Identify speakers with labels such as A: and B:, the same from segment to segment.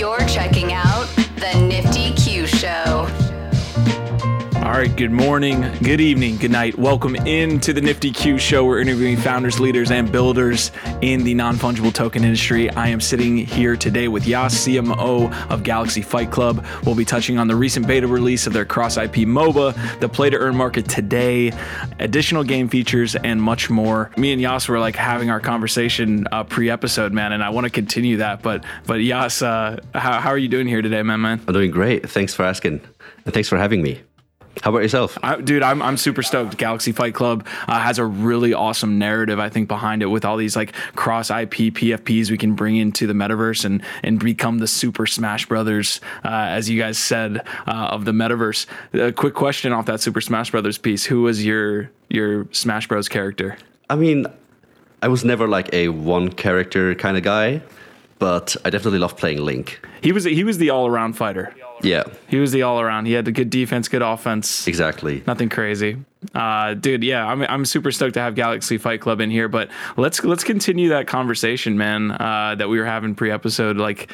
A: You're checking out
B: good morning, good evening, good night. Welcome into the Nifty Q show. We're interviewing founders, leaders, and builders in the non fungible token industry. I am sitting here today with Yas, CMO of Galaxy Fight Club. We'll be touching on the recent beta release of their cross IP MOBA, the play to earn market today, additional game features, and much more. Me and Yas were like having our conversation uh, pre episode, man, and I want to continue that. But, but Yas, uh, how, how are you doing here today, man, man?
C: I'm doing great. Thanks for asking. And thanks for having me. How about yourself?
B: I, dude, I'm, I'm super stoked. Galaxy Fight Club uh, has a really awesome narrative, I think, behind it with all these like cross IP PFPs we can bring into the metaverse and and become the Super Smash Brothers, uh, as you guys said, uh, of the metaverse. A quick question off that Super Smash Brothers piece: Who was your your Smash Bros character?
C: I mean, I was never like a one character kind of guy, but I definitely love playing Link.
B: He was he was the all around fighter.
C: Yeah,
B: He was the all around. He had the good defense, good offense.
C: exactly.
B: Nothing crazy, uh, dude. Yeah, I'm I'm super stoked to have Galaxy Fight Club in here. But let's let's continue that conversation, man. Uh, that we were having pre-episode. Like,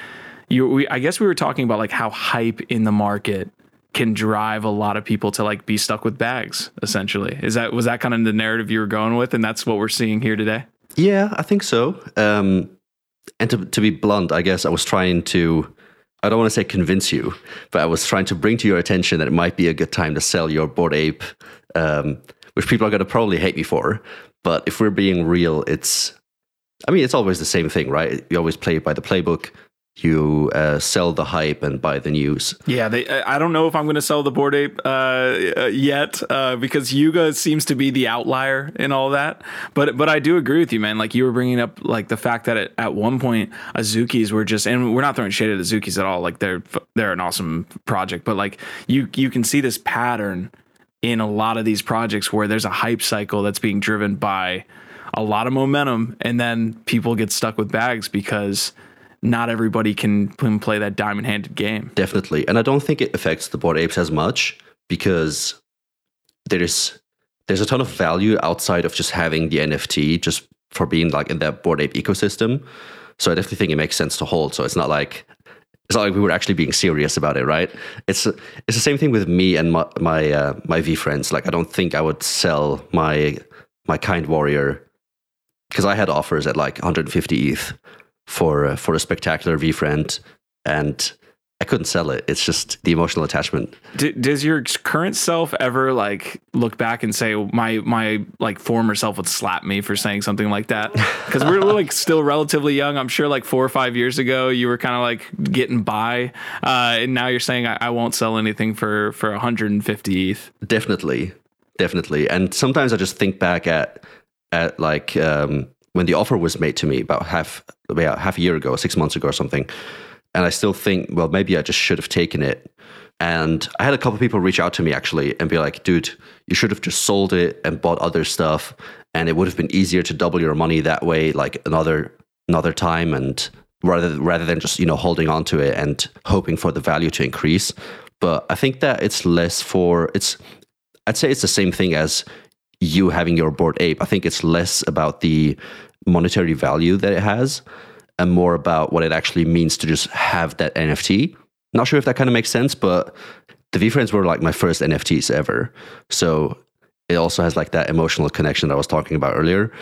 B: you, we I guess we were talking about like how hype in the market can drive a lot of people to like be stuck with bags. Essentially, is that was that kind of the narrative you were going with, and that's what we're seeing here today.
C: Yeah, I think so. Um, and to, to be blunt, I guess I was trying to, I don't want to say convince you, but I was trying to bring to your attention that it might be a good time to sell your Bored Ape, um, which people are going to probably hate me for. But if we're being real, it's, I mean, it's always the same thing, right? You always play by the playbook. You uh, sell the hype and buy the news.
B: Yeah, they, I don't know if I'm going to sell the bored ape uh, uh, yet uh, because Yuga seems to be the outlier in all that. But but I do agree with you, man. Like you were bringing up like the fact that at, at one point Azukis were just, and we're not throwing shade at Azukis at all. Like they're they're an awesome project, but like you you can see this pattern in a lot of these projects where there's a hype cycle that's being driven by a lot of momentum, and then people get stuck with bags because not everybody can, play that diamond handed game.
C: Definitely. And I don't think it affects the bored apes as much because there's there's a ton of value outside of just having the NFT just for being like in that bored ape ecosystem. So I definitely think it makes sense to hold. So it's not like it's not like we were actually being serious about it, right? It's it's the same thing with me and my my, uh, my VeeFriends. Like I don't think I would sell my my kind warrior because I had offers at like 150 ETH for uh, for a spectacular VeeFriend, and I couldn't sell it. It's just the emotional attachment.
B: D- does your current self ever like look back and say my my like former self would slap me for saying something like that? Because we're, we're like still relatively young. I'm sure like four or five years ago you were kind of like getting by, uh, and now you're saying I, I won't sell anything for for 150 ETH.
C: Definitely, definitely. And sometimes I just think back at at like um, when the offer was made to me about half yeah, half a year ago, six months ago or something. And I still think, well, maybe I just should have taken it. And I had a couple people reach out to me actually and be like, dude, you should have just sold it and bought other stuff. And it would have been easier to double your money that way, like another another time and rather rather than just, you know, holding on to it and hoping for the value to increase. But I think that it's less for it's I'd say it's the same thing as you having your bored ape. I think it's less about the monetary value that it has and more about what it actually means to just have that NFT. Not sure if that kind of makes sense, but the VeeFriends were like my first NFTs ever. So it also has like that emotional connection that I was talking about earlier.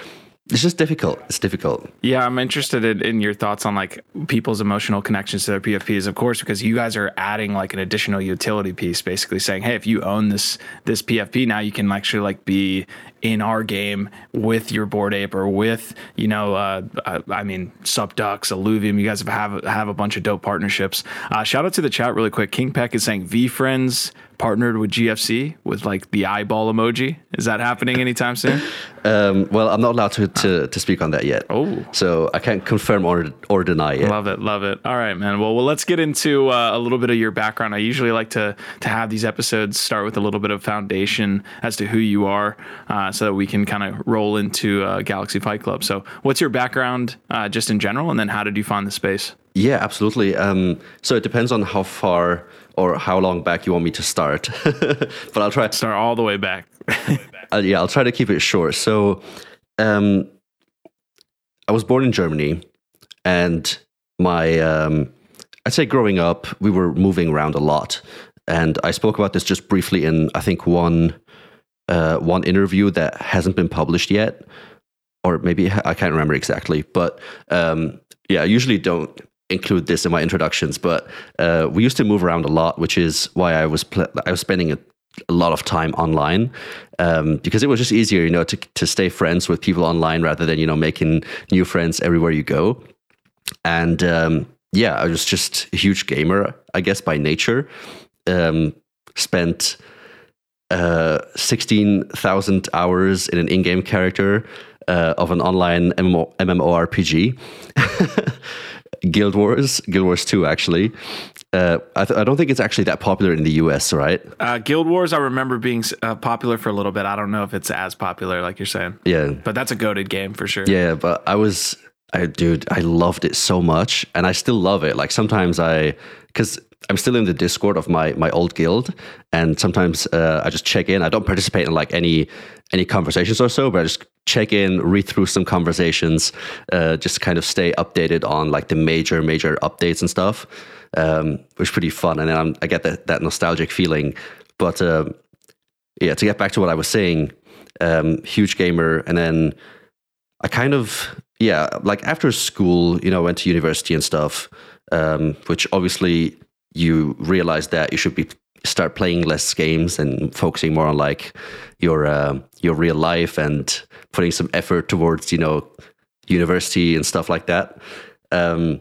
C: It's just difficult. It's difficult.
B: Yeah, I'm interested in, in, your thoughts on like people's emotional connections to their PFPs, of course, because you guys are adding like an additional utility piece, basically saying, hey, if you own this this PFP now, you can actually like be in our game with your bored ape or with you know, uh, I, mean, Subducks, Alluvium. You guys have have, have a bunch of dope partnerships. Uh, shout out to the chat really quick. King Peck is saying VeeFriends partnered with GFC with like the eyeball emoji. Is that happening anytime soon?
C: Um, well, I'm not allowed to, to, to speak on that yet.
B: Oh,
C: so I can't confirm or or deny it.
B: Love it, love it. All right, man. Well, well, let's get into uh, a little bit of your background. I usually like to to have these episodes start with a little bit of foundation as to who you are, uh, so that we can kind of roll into uh, Galaxy Fight Club. So, what's your background uh, just in general, and then how did you find the space?
C: Yeah, absolutely. Um, so it depends on how far or how long back you want me to start. but I'll try.
B: To start all the way back.
C: uh, yeah, I'll try to keep it short. So, um, I was born in Germany, and my um, I'd say growing up, we were moving around a lot, and I spoke about this just briefly in I think one uh, one interview that hasn't been published yet, or maybe I can't remember exactly. But um, yeah, I usually don't include this in my introductions, but uh, we used to move around a lot, which is why I was pl- I was spending a, a lot of time online um, because it was just easier, you know, to to stay friends with people online rather than you know making new friends everywhere you go. And um, yeah, I was just a huge gamer, I guess by nature. Um, spent uh, sixteen thousand hours in an in-game character uh, of an online MMO- MMORPG. Guild Wars, Guild Wars 2, actually. Uh, I, th- I, don't think it's actually that popular in the US, right?
B: Uh, Guild Wars, I remember being uh, popular for a little bit. I don't know if it's as popular, like you're saying.
C: Yeah.
B: But that's a goaded game for sure.
C: Yeah, but I was, I dude, I loved it so much, and I still love it. Like sometimes I, because I'm still in the Discord of my my old guild, and sometimes uh, I just check in. I don't participate in like any any conversations or so, but I just check in, read through some conversations, uh, just kind of stay updated on like the major major updates and stuff, um, which is pretty fun. And then I'm, i get that that nostalgic feeling. But uh, yeah, to get back to what I was saying, um, huge gamer, and then I kind of yeah, like after school, you know, went to university and stuff, um, which obviously you realize that you should be start playing less games and focusing more on like your uh, your real life and putting some effort towards you know university and stuff like that um,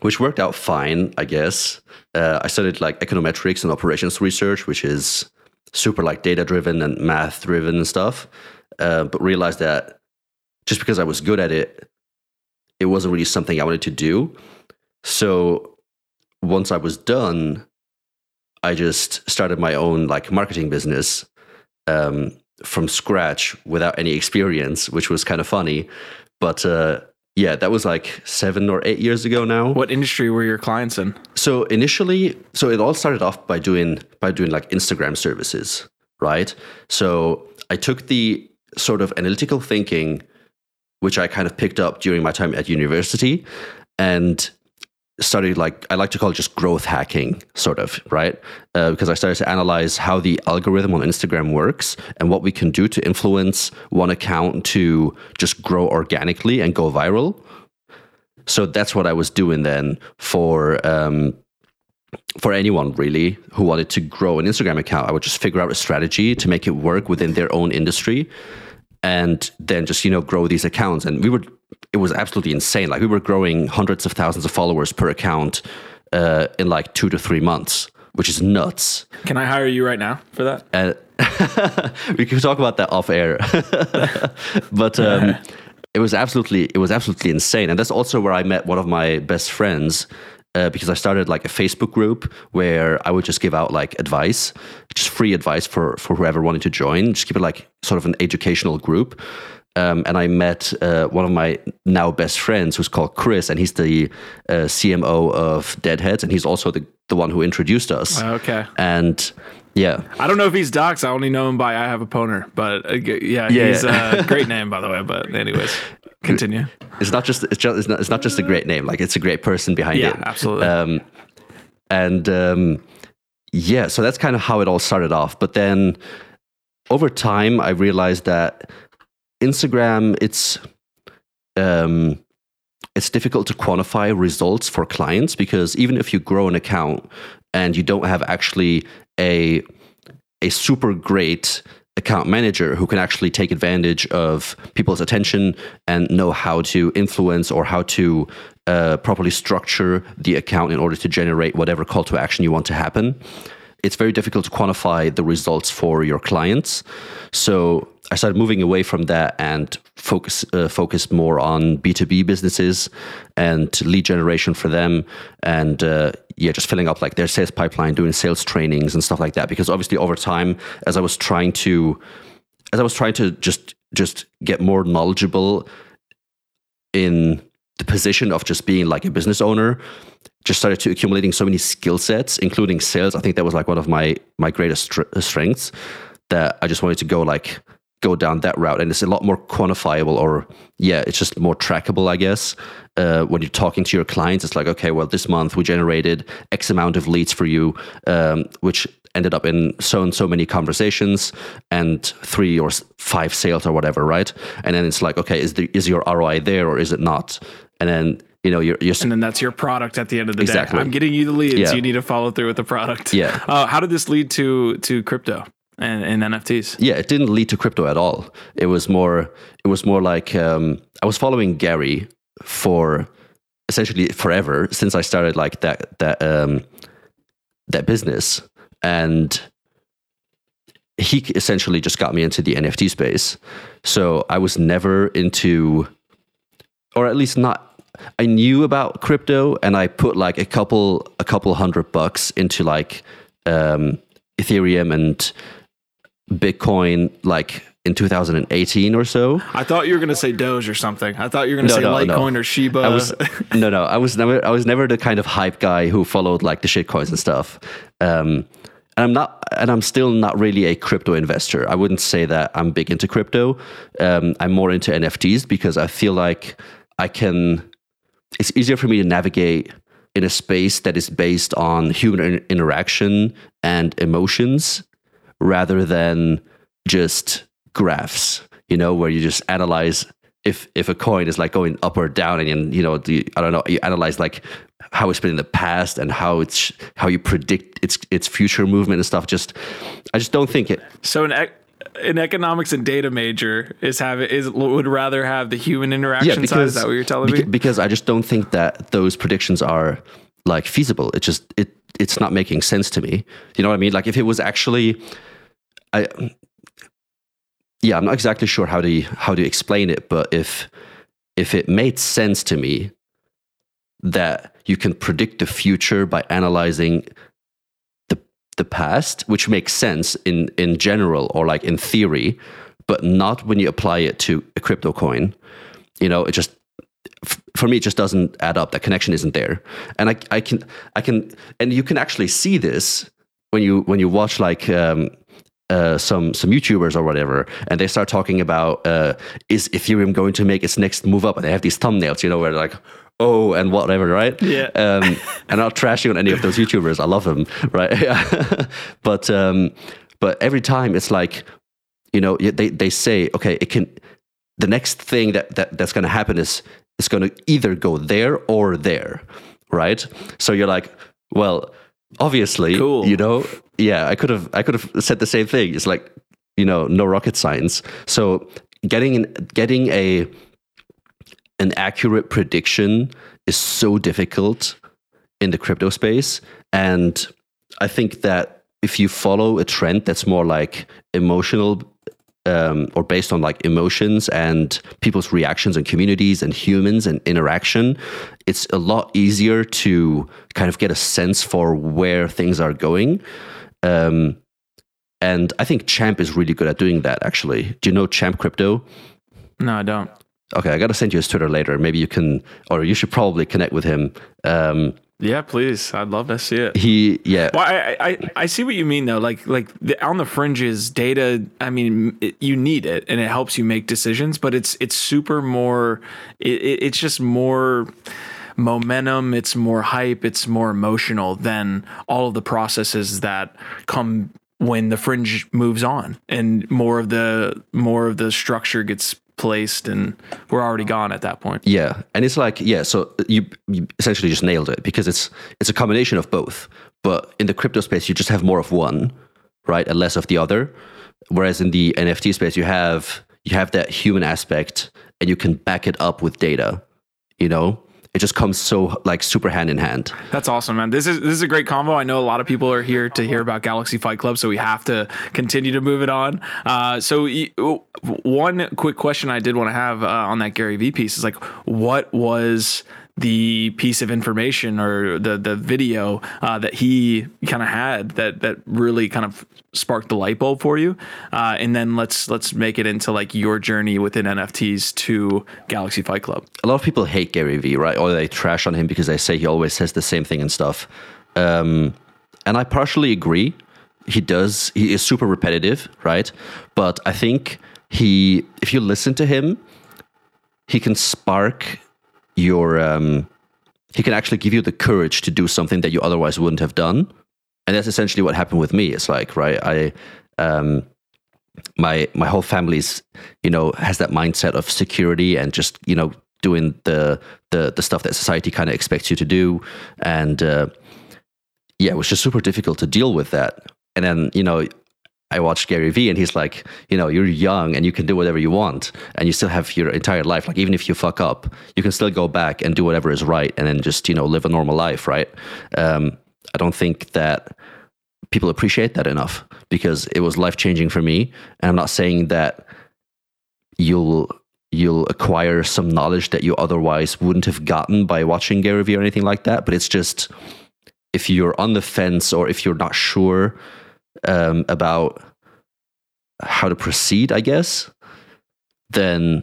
C: which worked out fine i guess. Uh, i studied like econometrics and operations research which is super like data driven and math driven and stuff. Uh, but realized that just because i was good at it it wasn't really something i wanted to do. So once I was done, I just started my own like marketing business um, from scratch without any experience, which was kind of funny. But uh, yeah, that was like seven or eight years ago now.
B: What industry were your clients in?
C: So initially, so it all started off by doing by doing like Instagram services, right? So I took the sort of analytical thinking, which I kind of picked up during my time at university, and started like I like to call it just growth hacking, sort of, right? Uh, because I started to analyze how the algorithm on Instagram works and what we can do to influence one account to just grow organically and go viral. So that's what I was doing then for um, for anyone really who wanted to grow an Instagram account. I would just figure out a strategy to make it work within their own industry, and then just you know grow these accounts. And we would it was absolutely insane. Like we were growing hundreds of thousands of followers per account uh, in like two to three months, which is nuts.
B: Can I hire you right now for that?
C: Uh, we can talk about that off air, but um, it was absolutely it was absolutely insane, and that's also where I met one of my best friends. Uh, because I started like a Facebook group where I would just give out like advice, just free advice for for whoever wanted to join. Just keep it like sort of an educational group. Um, and I met uh, one of my now best friends who's called Chris, and he's the uh, CMO of Deadheads, and he's also the, the one who introduced us.
B: Okay.
C: And yeah.
B: I don't know if he's Docs. I only know him by I Have a Poner, but uh, yeah,
C: Yeah,
B: he's
C: yeah.
B: a great name, by the way. But anyways, continue.
C: It's not just it's just it's not, it's not just a great name, like it's a great person behind
B: Yeah,
C: it.
B: absolutely.
C: Um, and um, yeah, so that's kind of how it all started off. But then over time, I realized that Instagram, it's um, it's difficult to quantify results for clients because even if you grow an account and you don't have actually a a super great account manager who can actually take advantage of people's attention and know how to influence or how to uh, properly structure the account in order to generate whatever call to action you want to happen it's very difficult to quantify the results for your clients. So I started moving away from that and focus uh, focused more on B two B businesses and lead generation for them, and uh, yeah, just filling up like their sales pipeline, doing sales trainings and stuff like that. Because obviously, over time, as I was trying to, as I was trying to just just get more knowledgeable in the position of just being like a business owner just started to accumulating so many skill sets including sales i think that was like one of my my greatest str- strengths that i just wanted to go like go down that route, and it's a lot more quantifiable, or yeah, it's just more trackable, I guess. Uh, when you're talking to your clients, it's like, okay, well, this month we generated X amount of leads for you, um, which ended up in so and so many conversations and three or five sales or whatever, right? And then it's like, okay, is the is your ROI there or is it not? And then you know you're you're
B: And then that's your product at the end of the
C: Exactly.
B: day. I'm getting you the leads.
C: Yeah.
B: You need to follow through with the product.
C: Yeah.
B: Uh, how did this lead to to crypto and, and NFTs?
C: yeah, it didn't lead to crypto at all. It was more it was more like um, I was following Gary for essentially forever since I started like that that um, that business, and he essentially just got me into the NFT space. So I was never into, or at least not. I knew about crypto, and I put like a couple a couple hundred bucks into like um, Ethereum and Bitcoin, like in 2018 or so.
B: I thought you were going to say Doge or something. I thought you were going to
C: No,
B: say
C: no, no.
B: Litecoin or Shiba.
C: I was no, no. I was never. I was never the kind of hype guy who followed like the shitcoins and stuff. Um, and I'm not, and I'm still not really a crypto investor. I wouldn't say that I'm big into crypto. Um, I'm more into NFTs because I feel like I can. It's easier for me to navigate in a space that is based on human interaction and emotions rather than just graphs, you know, where you just analyze if if a coin is like going up or down and then, you know, the I don't know, you analyze like how it's been in the past and how it's how you predict its its future movement and stuff. Just I just don't think it
B: so an, ec- an economics and data major is have is would rather have the human interaction side. Is that what you're telling me?
C: Because I just don't think that those predictions are like feasible. It just it it's not making sense to me. You know what I mean? Like if it was actually, I yeah, I'm not exactly sure how to how to explain it, but if if it made sense to me that you can predict the future by analyzing the the past, which makes sense in in general or like in theory, but not when you apply it to a crypto coin. You know, it just for me it just doesn't add up. That connection isn't there, and I I can I can and you can actually see this when you when you watch like. Um, uh, some some YouTubers or whatever, and they start talking about uh, is Ethereum going to make its next move up, and they have these thumbnails, you know, where they're like, oh, and whatever, right?
B: Yeah.
C: Um, and not trashing on any of those YouTubers. I love them, right? but um, but every time it's like, you know, they they say, okay, it can. The next thing that, that that's going to happen is it's going to either go there or there, right? So you're like, well, obviously,
B: Cool.
C: you know, yeah, I could have I could have said the same thing. It's like, you know, no rocket science. So getting getting a an accurate prediction is so difficult in the crypto space and i think that if you follow a trend that's more like emotional um, or based on like emotions and people's reactions and communities and humans and interaction it's a lot easier to kind of get a sense for where things are going um, and i think champ is really good at doing that actually do you know champ crypto
B: no, I don't.
C: Okay, I gotta send you his Twitter later. Maybe you can, or you should probably connect with him. Um,
B: Yeah, please. I'd love to see it.
C: he, yeah,
B: Well, I, I I see what you mean though. Like like the, on the fringes, data. I mean, it, you need it, and it helps you make decisions. But it's it's super more. It, it, it's just more momentum. It's more hype. It's more emotional than all of the processes that come when the fringe moves on, and more of the more of the structure gets placed, and we're already gone at that point.
C: yeah, and it's like, yeah. So you, you essentially just nailed it because it's it's a combination of both. But in the crypto space, you just have more of one, right, and less of the other. Whereas in the NFT space, you have you have that human aspect, and you can back it up with data. You know, it just comes so like super hand in hand.
B: That's awesome, man. This is this is a great combo. I know a lot of people are here to hear about Galaxy Fight Club, so we have to continue to move it on. Uh, so, one quick question I did want to have uh, on that Gary Vee piece is like, what was the piece of information or the the video uh, that he kind of had that that really kind of sparked the light bulb for you? Uh, and then let's let's make it into like your journey within NFTs to Galaxy Fight Club.
C: a lot of people hate Gary Vee, right? Or they trash on him because they say he always says the same thing and stuff. Um, and I partially agree. He does. He is super repetitive, right? But I think he if you listen to him, he can spark your um he can actually give you the courage to do something that you otherwise wouldn't have done. And that's essentially what happened with me. It's like, right, I um my my whole family's you know has that mindset of security and just you know doing the the the stuff that society kind of expects you to do and uh, yeah it was just super difficult to deal with that and then you know I watched Gary Vee and he's like, you know, you're young and you can do whatever you want and you still have your entire life. Like even if you fuck up, you can still go back and do whatever is right and then just, you know, live a normal life, right? Um, I don't think that people appreciate that enough because it was life changing for me. And I'm not saying that you'll you'll acquire some knowledge that you otherwise wouldn't have gotten by watching Gary Vee or anything like that. But it's just if you're on the fence or if you're not sure um, about how to proceed, I guess, then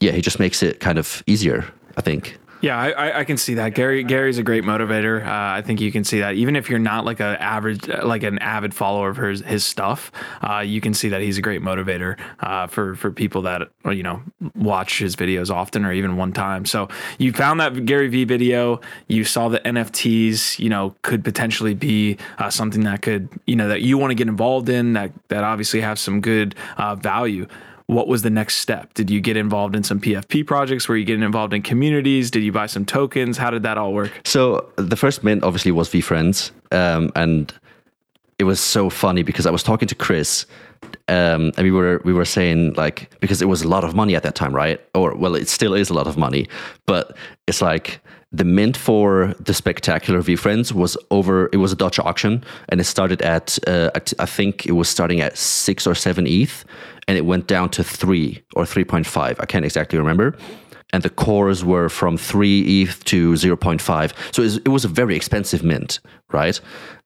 C: yeah, he just makes it kind of easier. I think.
B: Yeah, I, I can see that. Gary Gary's a great motivator. Uh, I think you can see that even if you're not like a average, like an avid follower of his his stuff, uh, you can see that he's a great motivator uh, for for people that you know watch his videos often or even one time. So you found that Gary Vee video, you saw the NFTs, you know, could potentially be uh, something that could you know that you want to get involved in that that obviously have some good uh, value what was the next step? Did you get involved in some PFP projects? Were you getting involved in communities? Did you buy some tokens? How did that all work?
C: So the first mint obviously was VeeFriends, um, and it was so funny because I was talking to Chris, um, and we were we were saying like because it was a lot of money at that time, right? Or well, it still is a lot of money, but it's like the mint for the spectacular VeeFriends was over it was a dutch auction and it started at uh, i think it was starting at six or seven eth and it went down to three or 3.5 i can't exactly remember and the cores were from 3 eth to 0.5 so it was, a very expensive mint right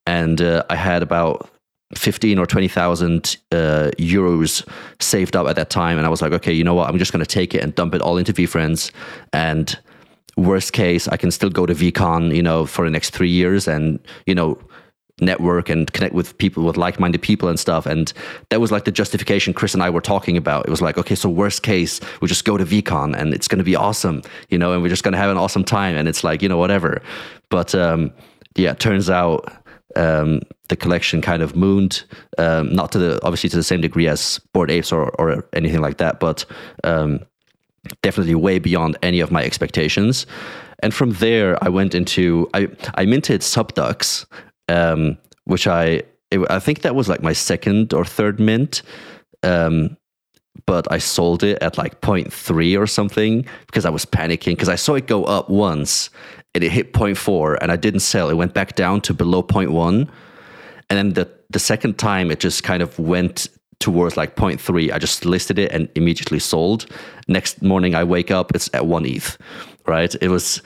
C: and uh, i had about 15 or 20,000 uh, euros saved up at that time. And I was like, okay, you know what? I'm just going to take it and dump it all into VeeFriends. And worst case, I can still go to VeeCon, you know, for the next three years and, you know, network and connect with people with like-minded people and stuff. And that was like the justification chris and i were talking about. It was like okay so worst case we just go to VeeCon and it's going to be awesome you know and we're just going to have an awesome time. And it's like you know whatever. But um yeah it turns out um, the collection kind of mooned, um, not to the obviously to the same degree as bored Apes or, or anything like that, but um, definitely way beyond any of my expectations. And from there, I went into I I minted Subducks, um, which I it, I think that was like my second or third mint. Um, but I sold it at like 0.3 or something because I was panicking because I saw it go up once and it hit 0.4 and I didn't sell. It went back down to below 0.1. And then the, the second time it just kind of went towards like 0.3 i just listed it and immediately sold next morning i wake up it's at 1 eth right it was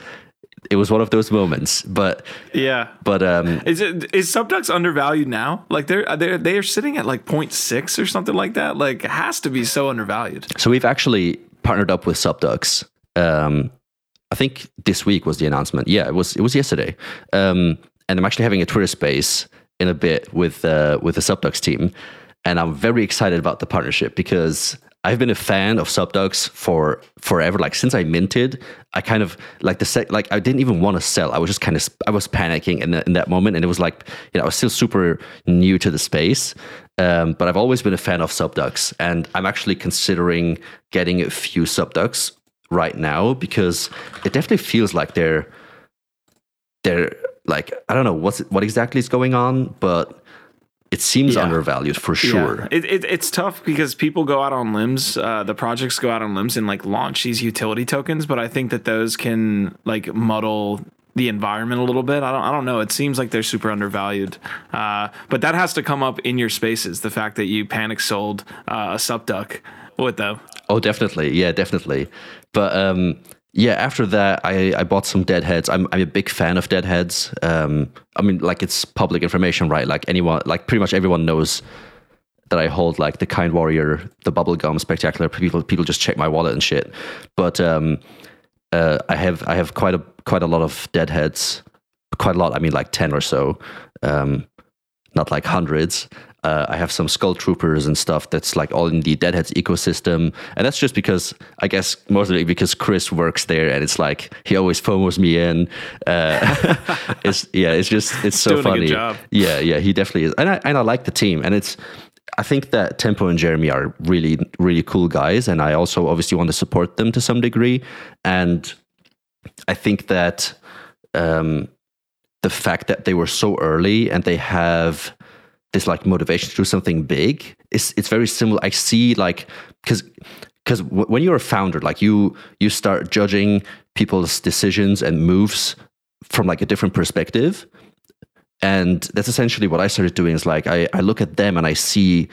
C: it was one of those moments but
B: yeah.
C: but um
B: is it is subducks undervalued now? Like they're they're they're sitting at like 0.6 or something like that? Like it has to be so undervalued.
C: So we've actually partnered up with subducks um i think this week was the announcement. Yeah it was it was yesterday. Um and i'm actually having a twitter space in a bit with uh with the subducks team. And I'm very excited about the partnership because I've been a fan of Subducks for forever. Like since I minted, I kind of like the set. Like I didn't even want to sell. I was just kind of I was panicking in, the, in that moment, and it was like you know I was still super new to the space. Um, but I've always been a fan of Subducks, and I'm actually considering getting a few Subducks right now because it definitely feels like they're they're like I don't know what's what exactly is going on, but it seems yeah. undervalued for sure.
B: Yeah. It, it, it's tough because people go out on limbs. Uh, the projects go out on limbs and like launch these utility tokens, but I think that those can like muddle the environment a little bit. I don't, I don't know. It seems like they're super undervalued. Uh, but that has to come up in your spaces. The fact that you panic sold uh, a Subduck with them.
C: Oh, definitely. Yeah, definitely. But um, yeah, after that, I, I bought some Deadheads. I'm I'm a big fan of Deadheads. Um, I mean, like it's public information, right? Like anyone, like pretty much everyone knows that I hold like the Kind Warrior, the Bubblegum Spectacular. People people just check my wallet and shit. But um, uh, I have I have quite a quite a lot of Deadheads. Quite a lot. I mean, like ten or so. Um, not like hundreds. Uh, I have some skull troopers and stuff that's like all in the Deadheads ecosystem, and that's just because I guess mostly because Chris works there, and it's like he always FOMOs me in. Uh, it's yeah, it's just it's so
B: Doing a good
C: funny. Yeah, yeah, he definitely is, and I and I like the team, and it's. I think that Tempo and Jeremy are really really cool guys, and I also obviously want to support them to some degree, and I think that um, the fact that they were so early and they have this like motivation to do something big is it's very similar. I see like because because w- when you're a founder, like you you start judging people's decisions and moves from like a different perspective, and that's essentially what I started doing. Is like I I look at them and I see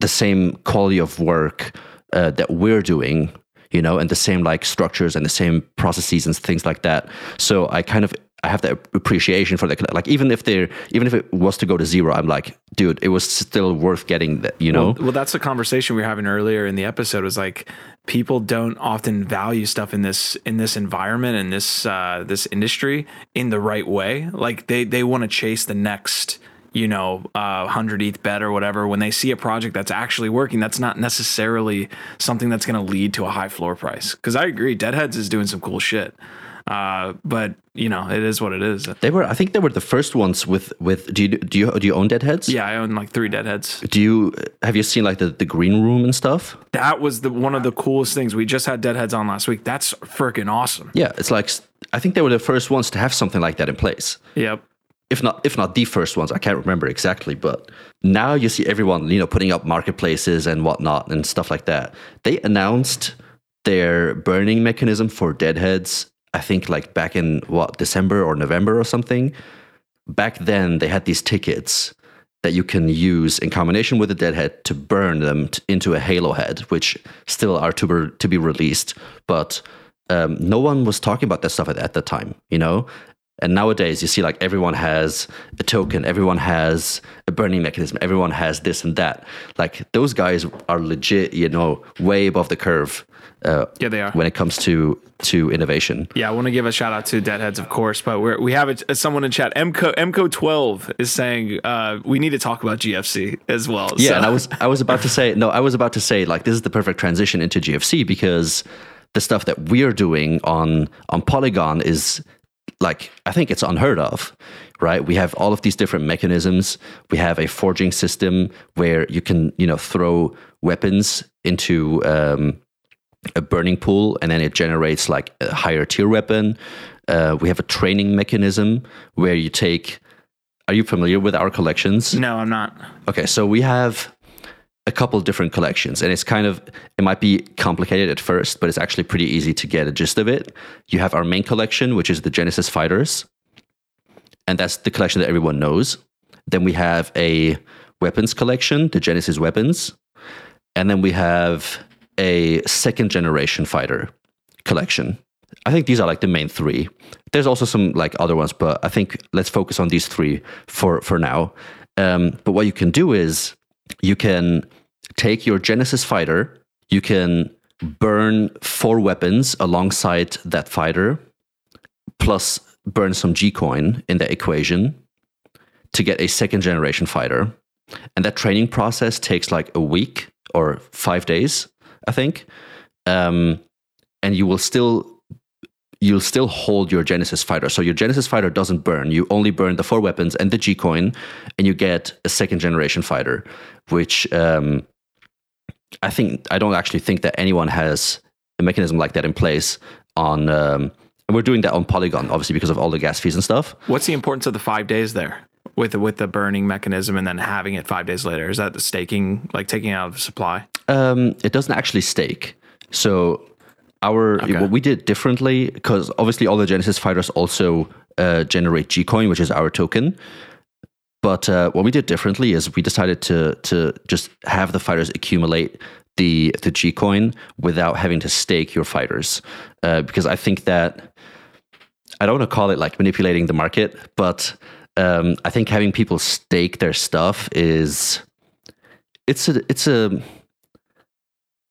C: the same quality of work uh, that we're doing you know and the same like structures and the same processes and things like that so i kind of i have that appreciation for that like even if they're even if it was to go to zero i'm like dude it was still worth getting that you know
B: Well, well, that's the conversation we were having earlier in the episode. Was like people don't often value stuff in this in this environment in this uh, this industry in the right way. Like they they want to chase the next you know uh, hundred ETH bet or whatever. When they see a project that's actually working, that's not necessarily something that's going to lead to a high floor price. Because I agree, Deadheads is doing some cool shit. Uh, but you know, it is what it is.
C: they were i think they were the first ones with with do you do you do you own deadheads
B: Yeah, I own like three Deadheads.
C: do you have you seen like the, the green room and stuff
B: That was the one of the coolest things. We just had Deadheads on last week. That's freaking awesome.
C: yeah it's like i think they were the first ones to have something like that in place
B: Yep.
C: if not if not the first ones i can't remember exactly but now you see everyone you know putting up marketplaces and whatnot and stuff like that they announced their burning mechanism for deadheads i think like back in what december or november or something back then they had these tickets that you can use in combination with a deadhead to burn them t- into a halo head which still are to be, to be released but um, no one was talking about that stuff at, at the time you know? And nowadays you see like everyone has a token everyone has a burning mechanism everyone has this and that. Like those guys are legit you know way above the curve uh,
B: Yeah, they are.
C: when it comes to to innovation
B: Yeah, I want to give a shout out to Deadheads, of course, but we're, we have a, someone in chat. MCO MCO twelve is saying uh, we need to talk about GFC as well.
C: Yeah,
B: So-
C: and I was I was about to say no, I was about to say like this is the perfect transition into GFC because the stuff that we're doing on on Polygon is like I think it's unheard of, right? We have all of these different mechanisms. We have a forging system where you can you know throw weapons into um, a burning pool and then it generates like a higher tier weapon. Uh, we have a training mechanism where you take. Are you familiar with our collections?
B: no, I'm not.
C: Okay, so we have a couple different collections, and it's kind of it might be complicated at first, but it's actually pretty easy to get a gist of it. You have our main collection, which is the Genesis Fighters, and that's the collection that everyone knows. Then we have a weapons collection, the Genesis weapons, and then we have a second generation fighter collection. I think these are like the main three. There's also some like other ones, but I think let's focus on these three for for now. Um, but what you can do is you can take your Genesis fighter, you can burn four weapons alongside that fighter, plus burn some G coin in the equation to get a second generation fighter. And that training process takes like a week or five days, I think. Um, and you will still you'll still hold your Genesis fighter. So your Genesis fighter doesn't burn. You only burn the four weapons and the G coin, and you get a second generation fighter, which um, I think I don't actually think that anyone has a mechanism like that in place on. Um, and we're doing that on Polygon, obviously because of all the gas fees and stuff.
B: What's the importance of the five days there with the, with the burning mechanism and then having it five days later? Is that the staking, like taking out of the supply?
C: Um, it doesn't actually stake. So our what we did differently because obviously all the Genesis fighters also uh, generate G coin, which is our token. But uh, what we did differently is we decided to to just have the fighters accumulate the the G coin without having to stake your fighters, uh, because I think that I don't want to call it like manipulating the market, but um, I think having people stake their stuff is it's a it's a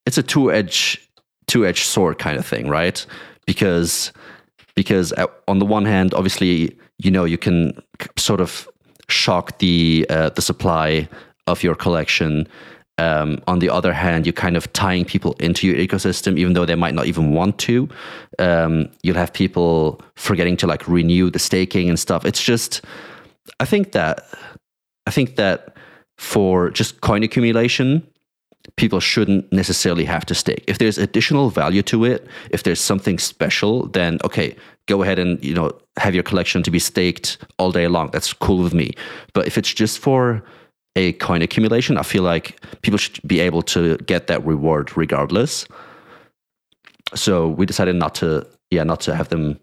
C: it's a two edge two edged sword kind of thing, right? Because because on the one hand, obviously, you know, you can sort of shock the uh, the supply of your collection. Um, on the other hand, you're kind of tying people into your ecosystem, even though they might not even want to. Um, you'll have people forgetting to like renew the staking and stuff. It's just, I think that, I think that for just coin accumulation, people shouldn't necessarily have to stake. If there's additional value to it, if there's something special, then okay, go ahead and you know have your collection to be staked all day long. That's cool with me. But if it's just for a coin accumulation, I feel like people should be able to get that reward regardless. So we decided not to, yeah, not to have them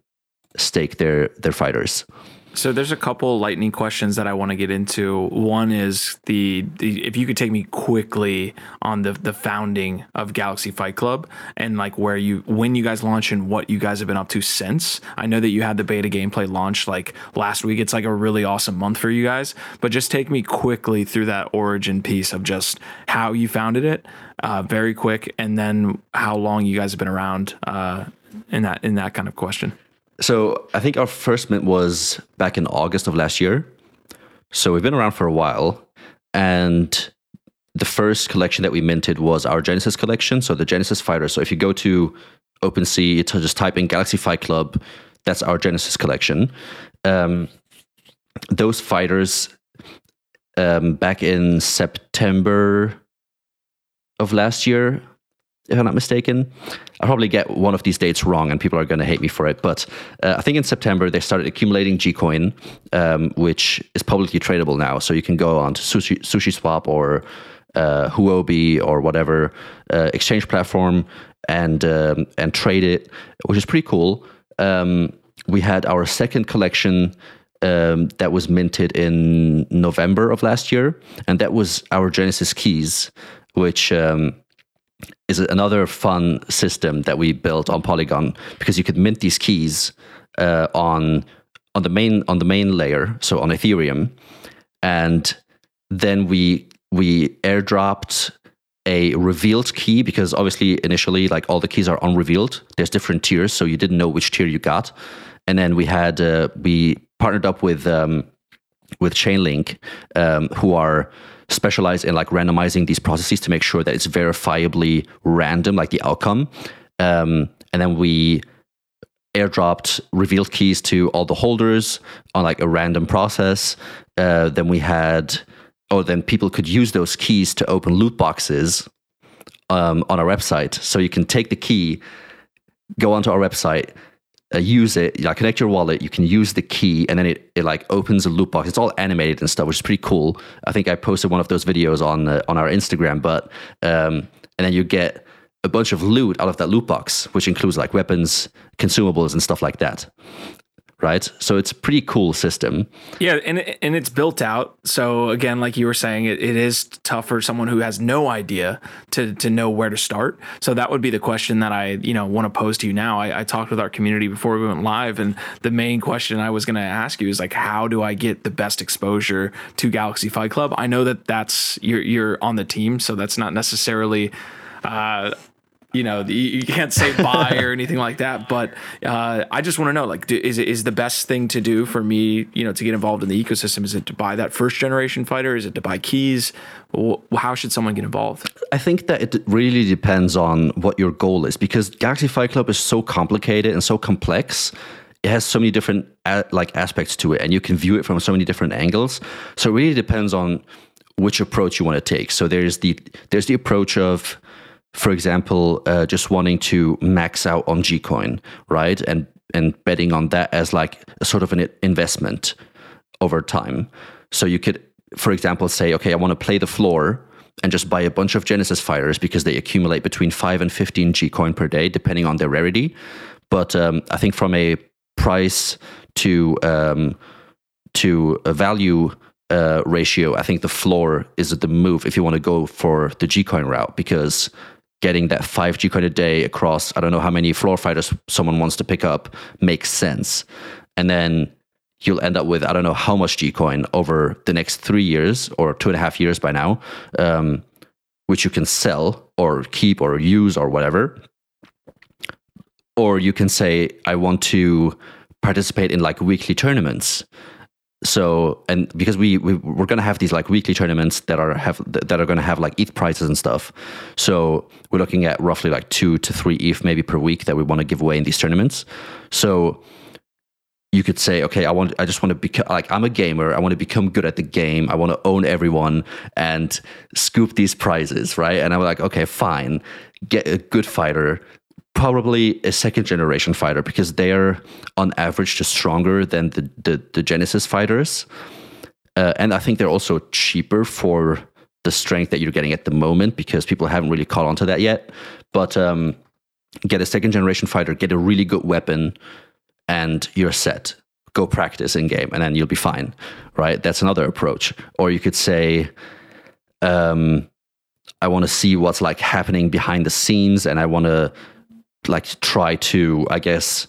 C: stake their their fighters.
B: So there's a couple lightning questions that I want to get into. One is the, the, if you could take me quickly on the the founding of Galaxy Fight Club and like where you when you guys launched and what you guys have been up to since. I know that you had the beta gameplay launch like last week. It's like a really awesome month for you guys, but just take me quickly through that origin piece of just how you founded it, uh, very quick, and then how long you guys have been around uh, in that in that kind of question.
C: So I think our first mint was back in August of last year. So we've been around for a while. And the first collection that we minted was our Genesis collection. So the Genesis Fighter. So if you go to OpenSea to just type in Galaxy Fight Club, that's our Genesis collection. Um, those fighters um, back in September of last year, if I'm not mistaken. I'll probably get one of these dates wrong and people are going to hate me for it. But uh, I think in September they started accumulating Gcoin, um, which is publicly tradable now. So you can go on to Sushi, Sushi Swap or uh, Huobi or whatever uh, exchange platform and um, and trade it, which is pretty cool. Um, we had our second collection um, that was minted in November of last year, and that was our Genesis keys, which um, is another fun system that we built on Polygon because you could mint these keys uh, on on the main on the main layer, so on Ethereum, and then we we airdropped a revealed key because obviously initially like all the keys are unrevealed. There's different tiers, so you didn't know which tier you got, and then we had uh, we partnered up with um, with Chainlink, um, who are specialized in like randomizing these processes to make sure that it's verifiably random, like the outcome. Um, and then we airdropped revealed keys to all the holders on like a random process. Uh, then we had, oh, then people could use those keys to open loot boxes um, on our website. So you can take the key, go onto our website, uh, use it, like connect your wallet, you can use the key, and then it, it like opens a loot box. It's all animated and stuff, which is pretty cool. I think I posted one of those videos on uh, on our Instagram, but um, and then you get a bunch of loot out of that loot box, which includes like weapons, consumables, and stuff like that right? So it's a pretty cool system.
B: Yeah, and and it's built out. So again, like you were saying, it, it is tough for someone who has no idea to to know where to start. So that would be the question that I you know want to pose to you now. I, I talked with our community before we went live, and the main question I was going to ask you is like, how do I get the best exposure to Galaxy Fight Club? I know that that's you're you're on the team, so that's not necessarily. Uh, you know, you can't say buy or anything like that. But uh, I just want to know, like, do, is is the best thing to do for me, you know, to get involved in the ecosystem? Is it to buy that first generation fighter? Is it to buy keys? How should someone get involved?
C: I think that it really depends on what your goal is, because Galaxy Fight Club is so complicated and so complex. It has so many different like aspects to it, and you can view it from so many different angles. So it really depends on which approach you want to take. So there's the there's the approach of for example, uh, just wanting to max out on Gcoin, right? And and betting on that as like a sort of an investment over time. So you could, for example, say, okay, I want to play the floor and just buy a bunch of Genesis fighters because they accumulate between five and fifteen Gcoin per day, depending on their rarity. But um, I think from a price to um, to a value uh, ratio, I think the floor is the move if you want to go for the Gcoin route because getting that 5 Gcoin a day across, I don't know how many floor fighters someone wants to pick up, makes sense. And then you'll end up with, I don't know how much Gcoin over the next three years or two and a half years by now, um, which you can sell or keep or use or whatever. Or you can say, I want to participate in like weekly tournaments. So and because we, we we're gonna have these like weekly tournaments that are have that are gonna have like ETH prizes and stuff. So we're looking at roughly like two to three ETH maybe per week that we want to give away in these tournaments. So you could say, okay, I want, I just want to become like I'm a gamer. I want to become good at the game. I want to own everyone and scoop these prizes, right? And I'm like, okay, fine, get a good fighter, probably a second generation fighter because they're on average just stronger than the the, the Genesis fighters, uh, and I think they're also cheaper for the strength that you're getting at the moment because people haven't really caught on to that yet. But um, get a second generation fighter, get a really good weapon and you're set. Go practice in game, and then you'll be fine, right? That's another approach. Or you could say, um, I want to see what's like happening behind the scenes, and I want to like try to, I guess,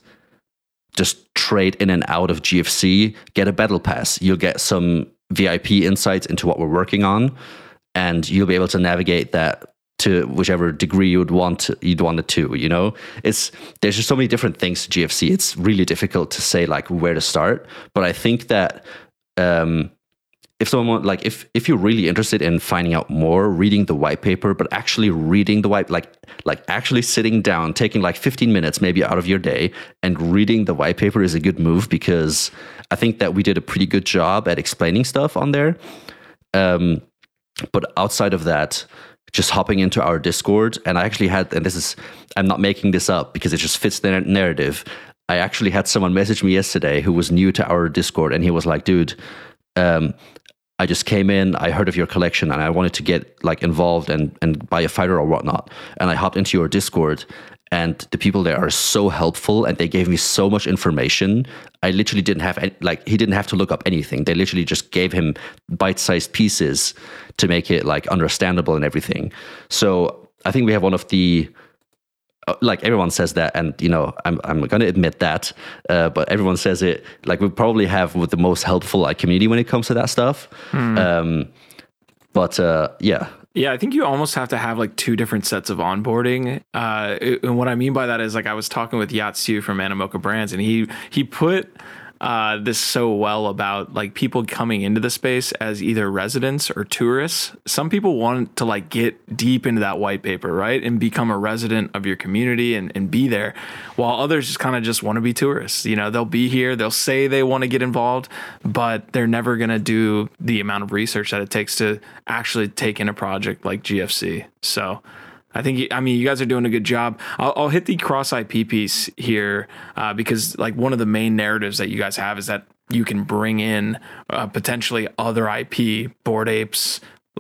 C: just trade in and out of GFC, get a battle pass. You'll get some VIP insights into what we're working on, and you'll be able to navigate that to whichever degree you'd want you'd want it to you know it's there's just so many different things to gfc it's really difficult to say like where to start but i think that um if someone like if if you're really interested in finding out more reading the white paper but actually reading the white like like actually sitting down taking like 15 minutes maybe out of your day and reading the white paper is a good move because i think that we did a pretty good job at explaining stuff on there um but outside of that just hopping into our Discord, and I actually had, and this is, I'm not making this up because it just fits the narrative. I actually had someone message me yesterday who was new to our Discord, and he was like, "Dude, um, I just came in, I heard of your collection, and I wanted to get like involved and and buy a fighter or whatnot." And I hopped into your Discord, and the people there are so helpful and they gave me so much information. I literally didn't have any, like he didn't have to look up anything. They literally just gave him bite-sized pieces to make it like understandable and everything. So i think we have one of the like everyone says that and you know i'm, I'm going to admit that uh, but everyone says it like we probably have with the most helpful like community when it comes to that stuff mm. um, but uh, yeah
B: yeah, I think you almost have to have like two different sets of onboarding. Uh, and what I mean by that is like I was talking with Yat Siu from Animoca Brands, and he he put uh, this so well about like people coming into the space as either residents or tourists. Some people want to like get deep into that white paper, right? And become a resident of your community and, and be there, while others just kind of just want to be tourists. You know, they'll be here, they'll say they want to get involved, but they're never going to do the amount of research that it takes to actually take in a project like GFC. So, I think I mean you guys are doing a good job. I'll, I'll hit the cross IP piece here uh, because like one of the main narratives that you guys have is that you can bring in uh, potentially other IP, bored apes,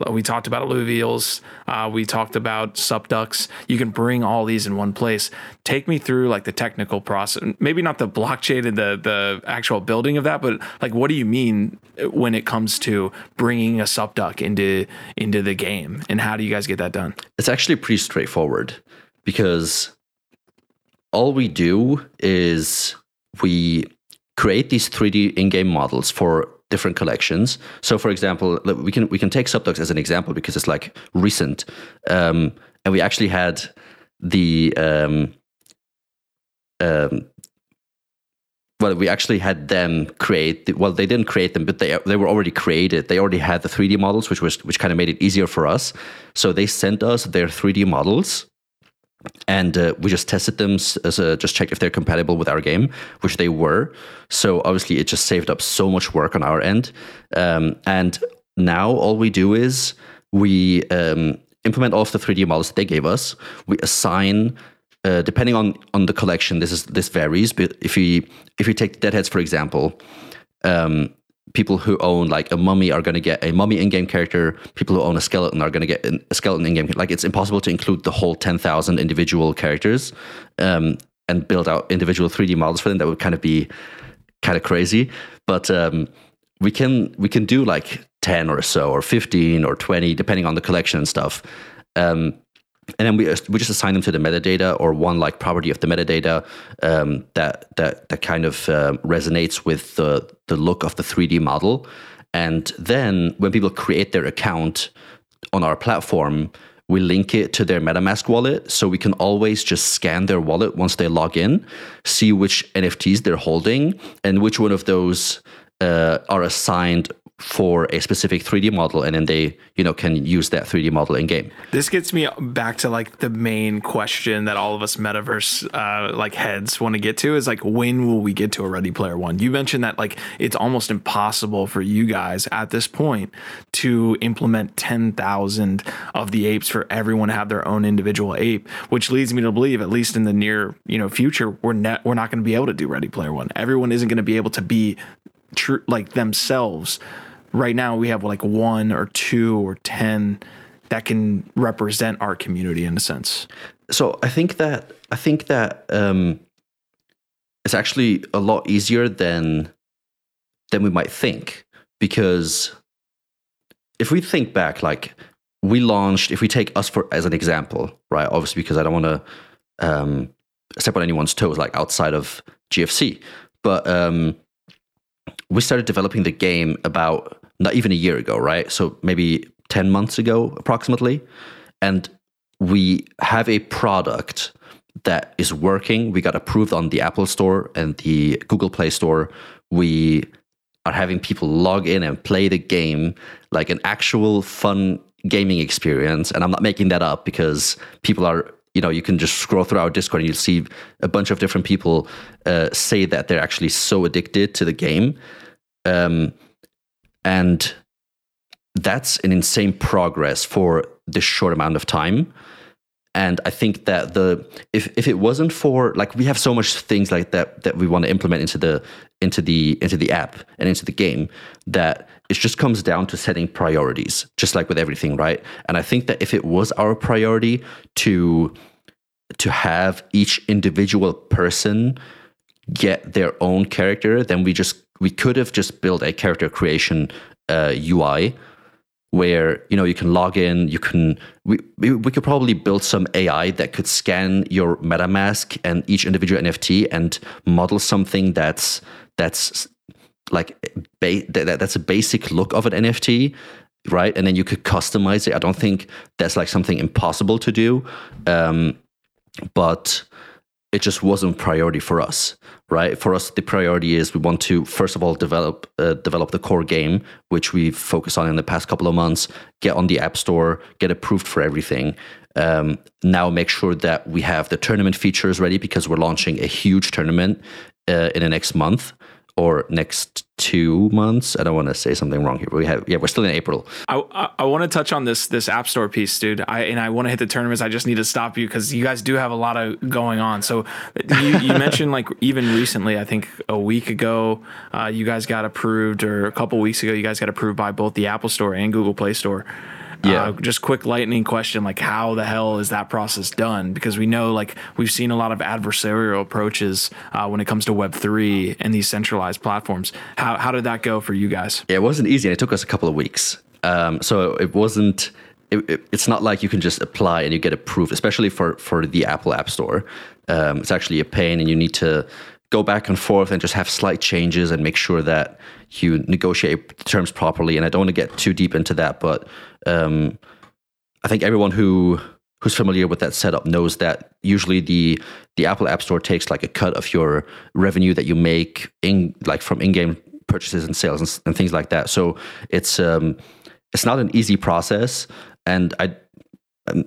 B: we talked about alluvials. Uh, we talked about SupDucks. You can bring all these in one place. Take me through like the technical process. Maybe not the blockchain and the the actual building of that, but like what do you mean when it comes to bringing a SupDuck into into the game, and how do you guys get that done?
C: It's actually pretty straightforward because all we do is we create these 3D in-game models for different collections. So, for example, we can we can take SupDucks as an example because it's like recent, um, and we actually had the um, um, well, we actually had them create. The, well, they didn't create them, but they they were already created. They already had the 3D models, which was which kind of made it easier for us. So they sent us their 3D models and uh, we just tested them as a, just checked if they're compatible with our game which they were. So obviously it just saved up so much work on our end. Um, and now all we do is we um, implement all of the 3d models that they gave us. We assign uh, depending on on the collection this is this varies but if we if we take deadheads for example um, people who own like a mummy are going to get a mummy in-game character people who own a skeleton are going to get a skeleton in-game like it's impossible to include the whole 10,000 individual characters um, and build out individual 3d models for them. That would kind of be kind of crazy. But um, we can we can do like 10 or so or 15 or 20 depending on the collection and stuff. Um, and then we we just assign them to the metadata or one like property of the metadata um, that that that kind of um, resonates with the the look of the 3D model. And then when people create their account on our platform, we link it to their MetaMask wallet, so we can always just scan their wallet once they log in, see which NFTs they're holding, and which one of those uh, are assigned for a specific 3D model, and then they you know can use that 3D model in game.
B: This gets me back to like the main question that all of us metaverse uh, like heads want to get to is like when will we get to a Ready Player One? You mentioned that like it's almost impossible for you guys at this point to implement ten thousand of the apes for everyone to have their own individual ape, which leads me to believe at least in the near you know future we're net we're not going to be able to do Ready Player One. Everyone isn't going to be able to be true like themselves right now we have like one or two or 10 that can represent our community in a sense.
C: So I think that I think that um, it's actually a lot easier than than we might think because if we think back, like we launched, if we take us for as an example, right? Obviously, because I don't want to um, step on anyone's toes, like outside of GFC, but um, we started developing the game about not even a year ago, right? So maybe 10 months ago, approximately. And we have a product that is working. We got approved on the Apple Store and the Google Play Store. We are having people log in and play the game like an actual fun gaming experience. And I'm not making that up because people are, you know, you can just scroll through our Discord and you'll see a bunch of different people uh, say that they're actually so addicted to the game. Um, and that's an insane progress for this short amount of time and i think that the if, if it wasn't for like we have so much things like that that we want to implement into the into the into the app and into the game that it just comes down to setting priorities just like with everything right? And i think that if it was our priority to to have each individual person get their own character then we just we could have just built a character creation uh, UI where you know you can log in you can we, we could probably build some ai that could scan your metamask and each individual nft and model something that's that's like ba- that, that's a basic look of an nft right? And then you could customize it. I don't think that's like something impossible to do um, but it just wasn't priority for us right? For us the priority is we want to first of all develop uh, develop the core game which we've focused on in the past couple of months get on the app store get approved for everything um, now make sure that we have the tournament features ready because we're launching a huge tournament uh, in the next month or next two months. I don't want to say something wrong here, we have yeah, we're still in April.
B: I I, I want to touch on this this App Store piece, dude. I and I want to hit the tournaments. I just need to stop you because you guys do have a lot of going on. So you, you mentioned like even recently, I think a week ago, uh, you guys got approved, or a couple weeks ago, you guys got approved by both the Apple Store and Google Play Store. Yeah. Uh, just quick lightning question like how the hell is that process done? Because we know like we've seen a lot of adversarial approaches uh, when it comes to Web3 and these centralized platforms. How, how did that go for you guys?
C: Yeah, it wasn't easy. It took us a couple of weeks. Um, so it wasn't. It, it, it's not like you can just apply and you get approved, especially for for the Apple App Store. Um, it's actually a pain, and you need to go back and forth and just have slight changes and make sure that you negotiate terms properly. And I don't want to get too deep into that, but um, I think everyone who who's familiar with that setup knows that usually the the Apple App Store takes like a cut of your revenue that you make in like from in-game purchases and sales and, and things like that. So it's um, it's not an easy process, and I. I'm,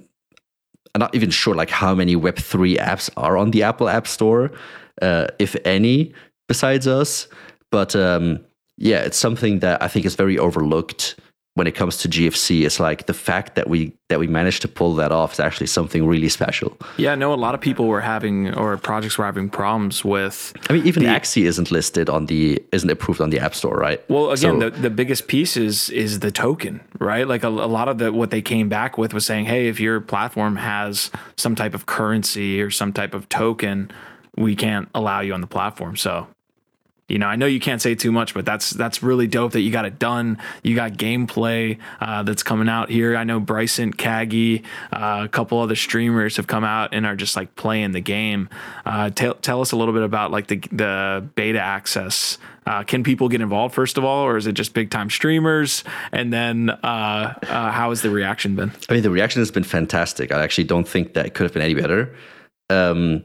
C: I'm not even sure like how many Web three apps are on the Apple App Store, uh, if any, besides us. But um, yeah, it's something that I think is very overlooked when it comes to GFC. It's like the fact that we that we managed to pull that off is actually something really special.
B: Yeah, I know a lot of people were having or projects were having problems with.
C: I mean, even the, Axie isn't listed on the isn't approved on the App Store, right?
B: Well, again, so, the, the biggest piece is is the token, right? Like a, a lot of the what they came back with was saying, hey, if your platform has some type of currency or some type of token, we can't allow you on the platform. So you know, I know you can't say too much, but that's that's really dope that you got it done. You got gameplay uh, that's coming out here. I know Bryson Kagi, uh, a couple other streamers have come out and are just like playing the game. Uh, tell tell us a little bit about like the the beta access. Uh, can people get involved first of all, or is it just big time streamers? And then uh, uh, how has the reaction been?
C: I mean, the reaction has been fantastic. I actually don't think that it could have been any better. Um,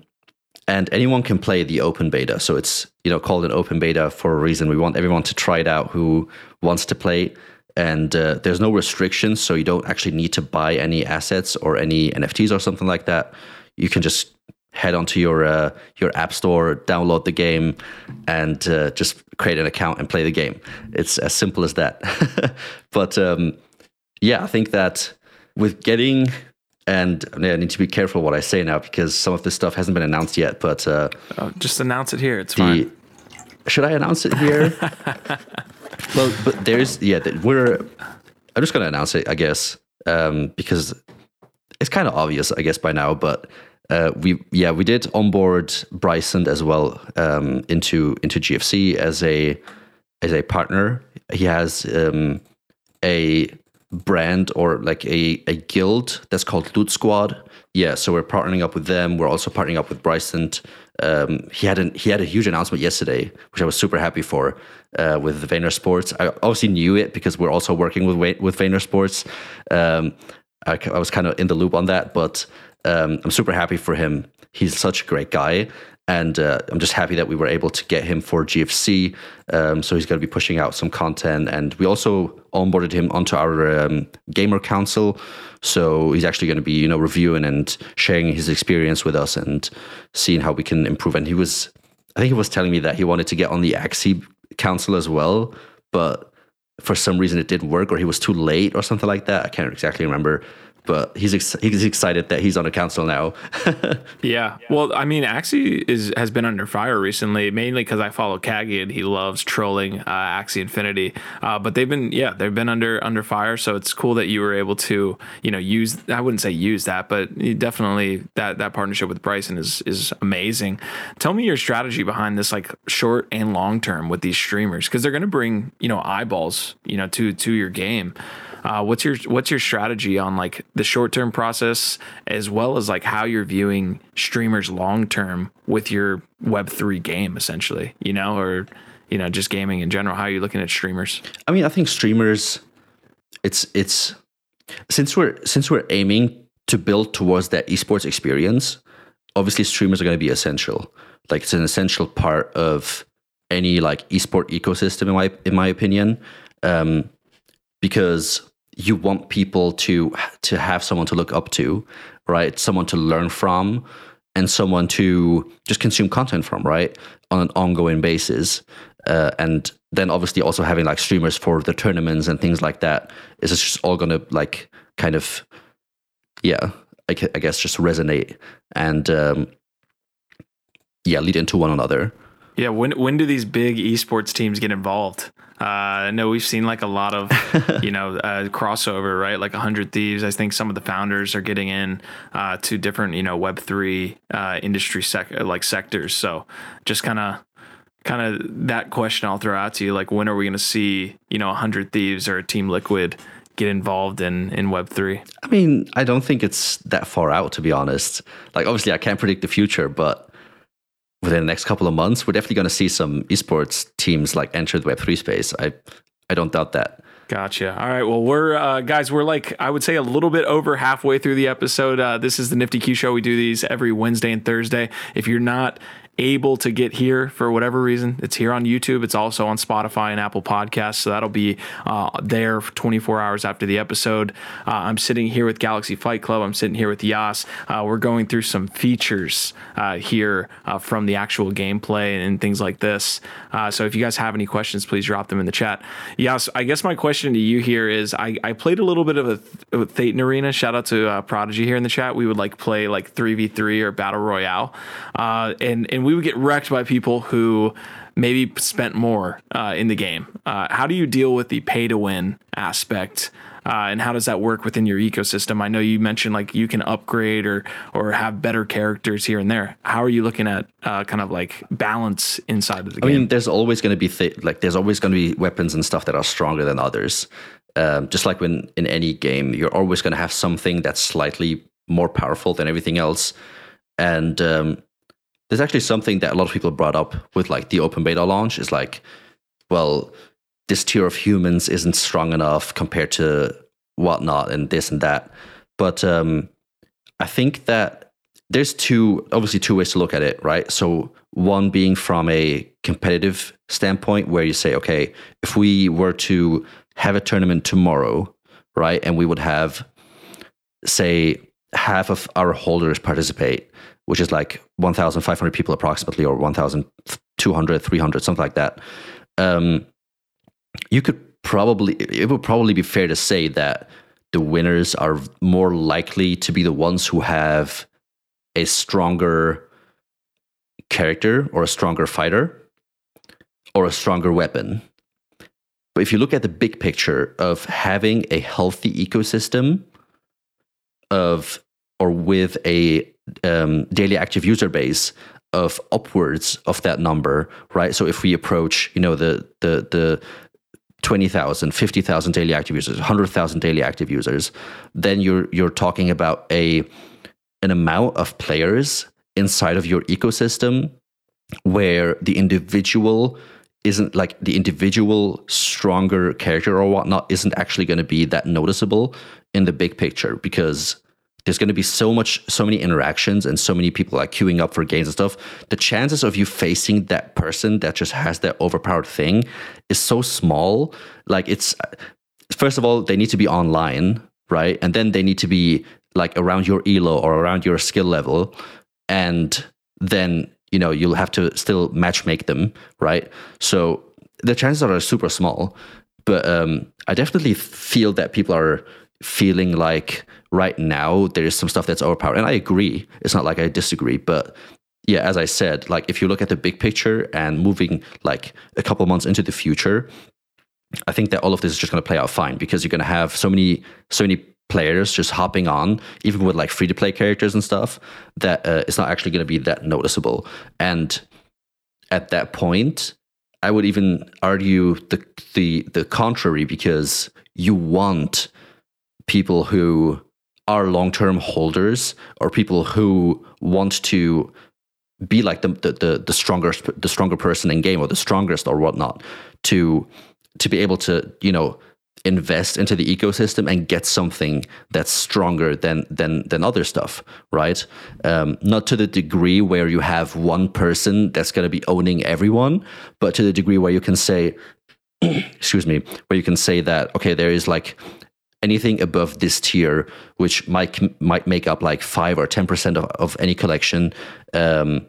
C: and anyone can play the open beta. So it's you know called an open beta for a reason. We want everyone to try it out who wants to play, and uh, there's no restrictions, so you don't actually need to buy any assets or any NFTs or something like that. You can just head onto your uh, your app store, download the game, and uh, just create an account and play the game. It's as simple as that. but um, yeah, I think that with getting and I need to be careful what I say now because some of this stuff hasn't been announced yet. But uh,
B: oh, just announce it here. It's
C: the,
B: fine.
C: Should I announce it here? well, but there's yeah, we're. I'm just gonna announce it, I guess, um, because it's kind of obvious, I guess, by now. But uh, we yeah we did onboard Bryson as well um, into into GFC as a as a partner. He has um, a brand or like a, a guild that's called Loot Squad. Yeah, so we're partnering up with them. We're also partnering up with Bryson. Um, he had an, he had a huge announcement yesterday, which I was super happy for. Uh, with Vayner Sports, I obviously knew it because we're also working with with Vayner Sports. Um, I, I, was kind of in the loop on that, but um, I'm super happy for him. He's such a great guy, and uh, I'm just happy that we were able to get him for GFC. Um, so he's going to be pushing out some content, and we also onboarded him onto our um, gamer council. So he's actually going to be, you know, reviewing and sharing his experience with us and seeing how we can improve. And he was, I think he was telling me that he wanted to get on the Axie council as well, but for some reason it didn't work, or he was too late, or something like that. I can't exactly remember but he's ex- he's excited that he's on a council now.
B: yeah. Well, I mean, Axie is has been under fire recently, mainly because I follow Kagi and he loves trolling uh, Axie Infinity. Uh, but they've been yeah they've been under under fire, so it's cool that you were able to you know use I wouldn't say use that, but definitely that that partnership with Bryson is is amazing. Tell me your strategy behind this, like short and long term with these streamers, because they're going to bring you know eyeballs you know to to your game. Uh, what's your what's your strategy on like the short term process as well as like how you're viewing streamers long term with your Web three game essentially, you know, or you know just gaming in general? How are you looking at streamers?
C: I mean, I think streamers, it's it's since we're since we're aiming to build towards that esports experience, obviously streamers are going to be essential. Like it's an essential part of any like esport ecosystem in my in my opinion, um, because you want people to to have someone to look up to, right? Someone to learn from, and someone to just consume content from, right, on an ongoing basis. Uh, and then obviously also having like streamers for the tournaments and things like that is just all gonna like kind of, yeah, I, guess just resonate and um, yeah, lead into one another.
B: Yeah, when when do these big esports teams get involved? Uh, I know we've seen like a lot of, you know, uh, crossover, right? Like a hundred thieves. I think some of the founders are getting in uh, to different, you know, Web three uh, industry sec- like sectors. So just kind of, kind of that question I'll throw out to you. Like, when are we going to see, you know, a hundred thieves or a Team Liquid get involved in in Web three?
C: I mean, I don't think it's that far out, to be honest. Like, obviously, I can't predict the future, but within the next couple of months, we're definitely going to see some esports teams like enter the Web3 space. I, I don't doubt that.
B: Gotcha. All right. Well, we're uh, guys. We're like I would say a little bit over halfway through the episode. Uh, this is the Nifty Q Show. We do these every Wednesday and Thursday. If you're not able to get here for whatever reason, it's here on YouTube. It's also on Spotify and Apple Podcasts. So that'll be uh, there 24 hours after the episode. Uh, I'm sitting here with Galaxy Fight Club. I'm sitting here with Yas. Uh, we're going through some features uh, here uh, from the actual gameplay and things like this. Uh, so if you guys have any questions, please drop them in the chat. Yas, I guess my question to you here is I, I played a little bit of a, Th- Thetan Arena. Shout out to Prodigy here in the chat. We would like play like 3v3 or Battle Royale. and, and we would get wrecked by people who maybe spent more uh, in the game. Uh, how do you deal with the pay to win aspect? Uh, and how does that work within your ecosystem? I know you mentioned like you can upgrade or or have better characters here and there. How are you looking at uh, kind of like balance inside of the
C: I
B: game?
C: I mean, there's always going to be th- like there's always going to be weapons and stuff that are stronger than others. Um, just like when in any game, you're always going to have something that's slightly more powerful than everything else. And um, there's actually something that a lot of people brought up with like the open beta launch is like, well, this tier of humans isn't strong enough compared to whatnot and this and that. But um, I think that there's two obviously two ways to look at it, right? So one being from a competitive standpoint, where you say, okay, if we were to have a tournament tomorrow, right, and we would have, say, half of our holders participate, which is like 1,500 people approximately, or 1,200, 300, something like that. Um, you could probably, it would probably be fair to say that the winners are more likely to be the ones who have a stronger character or a stronger fighter or a stronger weapon. But if you look at the big picture of having a healthy ecosystem of or with a um, daily active user base of upwards of that number, right? So if we approach, you know, the the the 20,000, 50,000 daily active users, 100,000 daily active users, then you're you're talking about a an amount of players inside of your ecosystem where the individual isn't like the individual stronger character or whatnot isn't actually going to be that noticeable in the big picture because there's going to be so much so many interactions and so many people like queuing up for games and stuff the chances of you facing that person that just has that overpowered thing is so small. Like it's first of all they need to be online right? And then they need to be like around your elo or around your skill level. And then you know you'll have to still match make them right? So the chances are super small. But um, i definitely feel that people are feeling like right now there's some stuff that's overpowered and i agree it's not like i disagree but yeah as i said like if you look at the big picture and moving like a couple months into the future i think that all of this is just going to play out fine because you're going to have so many so many players just hopping on, even with like free to play characters and stuff, that uh, it's not actually going to be that noticeable. And at that point, I would even argue the the the contrary because you want people who are long term holders or people who want to be like the, the the the stronger the stronger person in game or the strongest or whatnot to to be able to you know invest into the ecosystem and get something that's stronger than than than other stuff right? Um, not to the degree where you have one person that's going to be owning everyone but to the degree where you can say excuse me where you can say that okay there is like anything above this tier which might might make up like 5 or 10% of, of any collection um,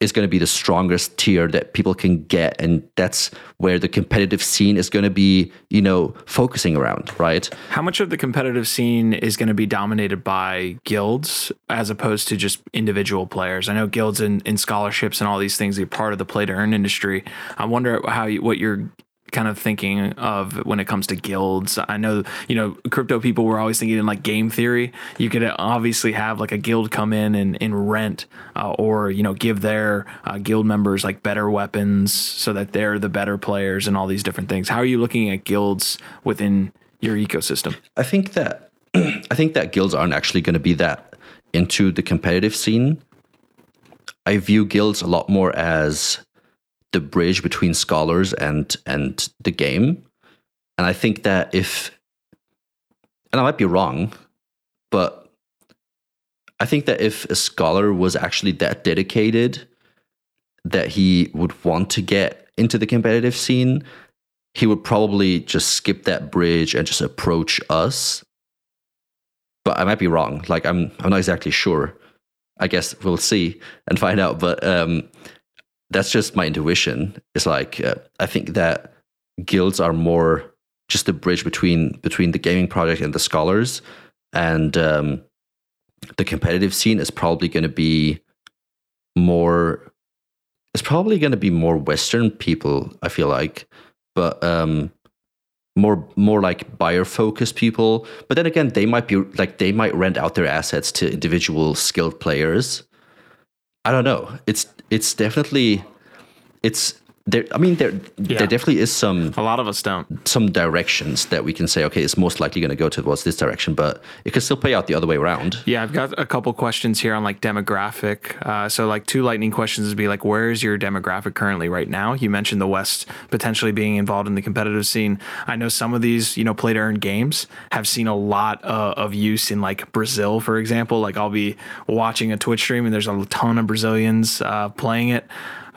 C: is going to be the strongest tier that people can get. And that's where the competitive scene is going to be you know focusing around right?
B: How much of the competitive scene is going to be dominated by guilds as opposed to just individual players? I know guilds and, and scholarships and all these things are part of the play to earn industry. I wonder how you, what your kind of thinking of when it comes to guilds. I know, you know, crypto people were always thinking in like game theory. You could obviously have like a guild come in and, and rent uh, or, you know, give their uh, guild members like better weapons so that they're the better players and all these different things. How are you looking at guilds within your ecosystem?
C: I think that I think that guilds aren't actually going to be that into the competitive scene. I view guilds a lot more as the bridge between scholars and and the game. And I think that if and I might be wrong, but I think that if a scholar was actually that dedicated that he would want to get into the competitive scene, he would probably just skip that bridge and just approach us. But I might be wrong. Like I'm I'm not exactly sure. I guess we'll see and find out. But um, that's just my intuition. It's like uh, I think that guilds are more just a bridge between between the gaming project and the scholars, and um, the competitive scene is probably going to be more. It's probably going to be more Western people. I feel like, but um, more more like buyer focused people. But then again, they might be like they might rent out their assets to individual skilled players. I don't know. It's it's definitely it's there i mean there
B: Yeah.
C: there definitely is some
B: A lot of us don't.
C: some directions that we can say okay it's most likely going to go towards this direction but it could still play out the other way around
B: Yeah, I've got a couple questions here on like demographic. Uh, so like two lightning questions would be like, where is your demographic currently right now? You mentioned the West potentially being involved in the competitive scene. I know some of these, you know, play to earn games have seen a lot uh, of use in like Brazil, for example. Like I'll be watching a Twitch stream and there's a ton of Brazilians uh, playing it.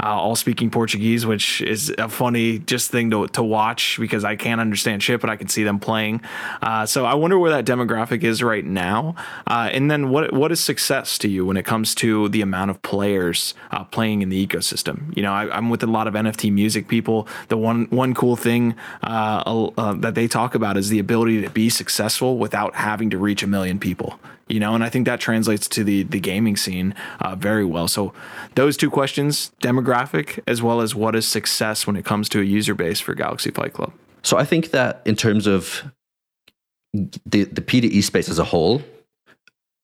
B: Uh, all speaking Portuguese, which is a funny just thing to, to watch because I can't understand shit, but I can see them playing. Uh, so I wonder where that demographic is right now. Uh, and then what what is success to you when it comes to the amount of players uh, playing in the ecosystem? You know, I, I'm with a lot of NFT music people. The one one cool thing uh, uh, that they talk about is the ability to be successful without having to reach a million people you know and i think that translates to the the gaming scene uh, very well. So those two questions demographic as well as what is success when it comes to a user base for galaxy fight club.
C: So i think that in terms of the the P2E space as a whole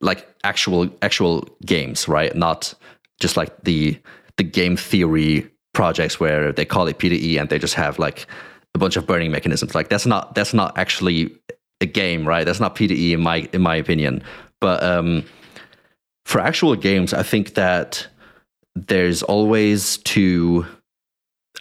C: like actual actual games right? Not just like the the game theory projects where they call it P2E and they just have like a bunch of burning mechanisms. Like that's not that's not actually a game right? That's not P2E in my in my opinion but um for actual games i think that there's always two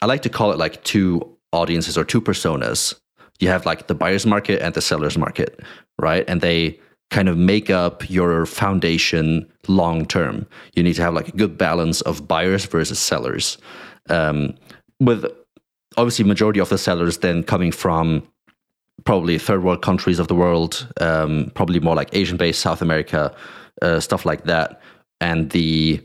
C: i like to call it like two audiences or two personas. You have like the buyer's market and the seller's market right? And they kind of make up your foundation long term. You need to have like a good balance of buyers versus sellers. Um, with obviously majority of the sellers then coming from probably third world countries of the world um, probably more like asian based south america uh, stuff like that and the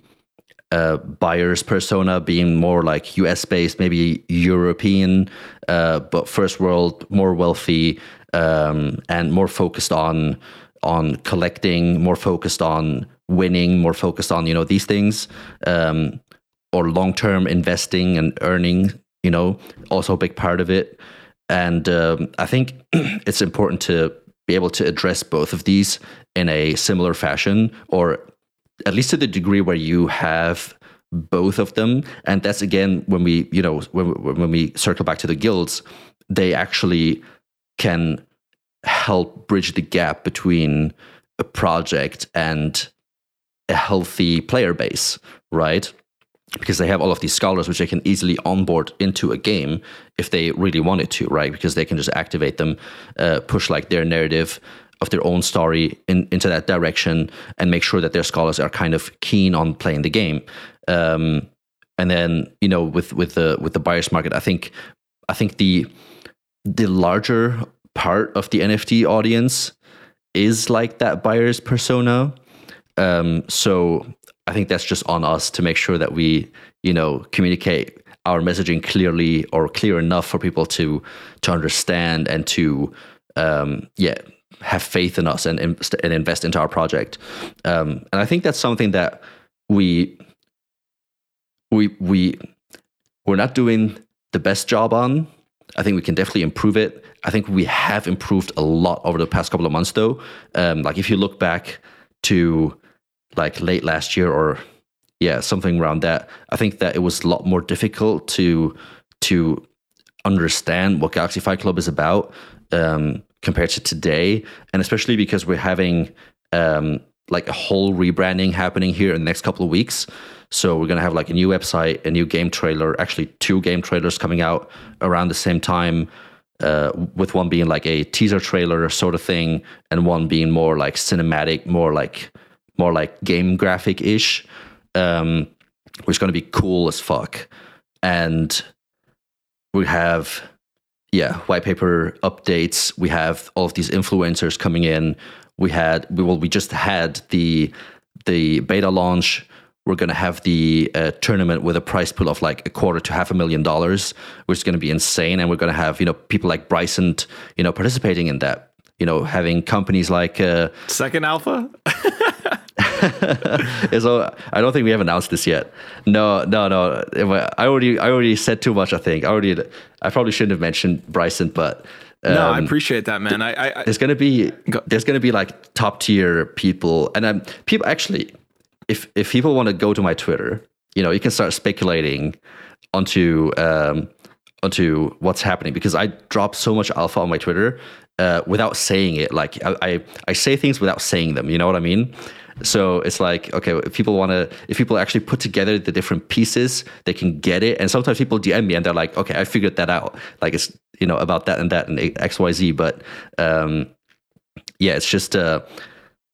C: uh, buyer's persona being more like US based, maybe European, uh, but first world, more wealthy, um, and more focused on on collecting, more focused on winning, more focused on you know these things, um, or long term investing and earning. You know, also a big part of it. And um, I think it's important to be able to address both of these in a similar fashion, or at least to the degree where you have both of them. And that's again when we you know when, when we circle back to the guilds they actually can help bridge the gap between a project and a healthy player base right because they have all of these scholars which they can easily onboard into a game if they really wanted to right because they can just activate them uh, push like their narrative of their own story in, into that direction and make sure that their scholars are kind of keen on playing the game. Um, and then you know with with the with the buyers market, I think I think the the larger part of the NFT audience is like that buyer's persona. Um, so I think that's just on us to make sure that we you know communicate our messaging clearly or clear enough for people to to understand and to um, yeah have faith in us and, and invest into our project. Um, and I think that's something that we we we we're not doing the best job on. I think we can definitely improve it. I think we have improved a lot over the past couple of months, though. Um, like if you look back to like late last year or yeah something around that, I think that it was a lot more difficult to to understand what Galaxy Fight Club is about. Um, compared to today, and especially because we're having um, like a whole rebranding happening here in the next couple of weeks. So we're gonna have like a new website, a new game trailer, actually two game trailers coming out around the same time. Uh, with one being like a teaser trailer sort of thing, and one being more like cinematic, more like more like game graphic ish, um, which is going to be cool as fuck. And we have yeah, white paper updates. We have all of these influencers coming in. We had we well, we just had the the beta launch. We're gonna have the uh, tournament with a prize pool of like a quarter to half a million dollars, which is gonna be insane. And we're gonna have you know people like Bryson, you know, participating in that. You know, having companies like uh,
B: second alpha.
C: so I don't think we have announced this yet. No, no, no. I already, I already said too much. I think I already, I probably shouldn't have mentioned Bryson, but
B: um, no, I appreciate that, man. I, I,
C: there's gonna be, go. there's gonna be like top tier people, and um, people actually, if if people want to go to my Twitter, you know, you can start speculating onto um, onto what's happening because I drop so much alpha on my Twitter uh, without saying it. Like I, I, I say things without saying them. You know what I mean? So it's like okay, if people want to, if people actually put together the different pieces, they can get it. And sometimes people DM me and they're like, okay, I figured that out. Like it's you know about that and that and X Y Z. But um, yeah, it's just. Uh,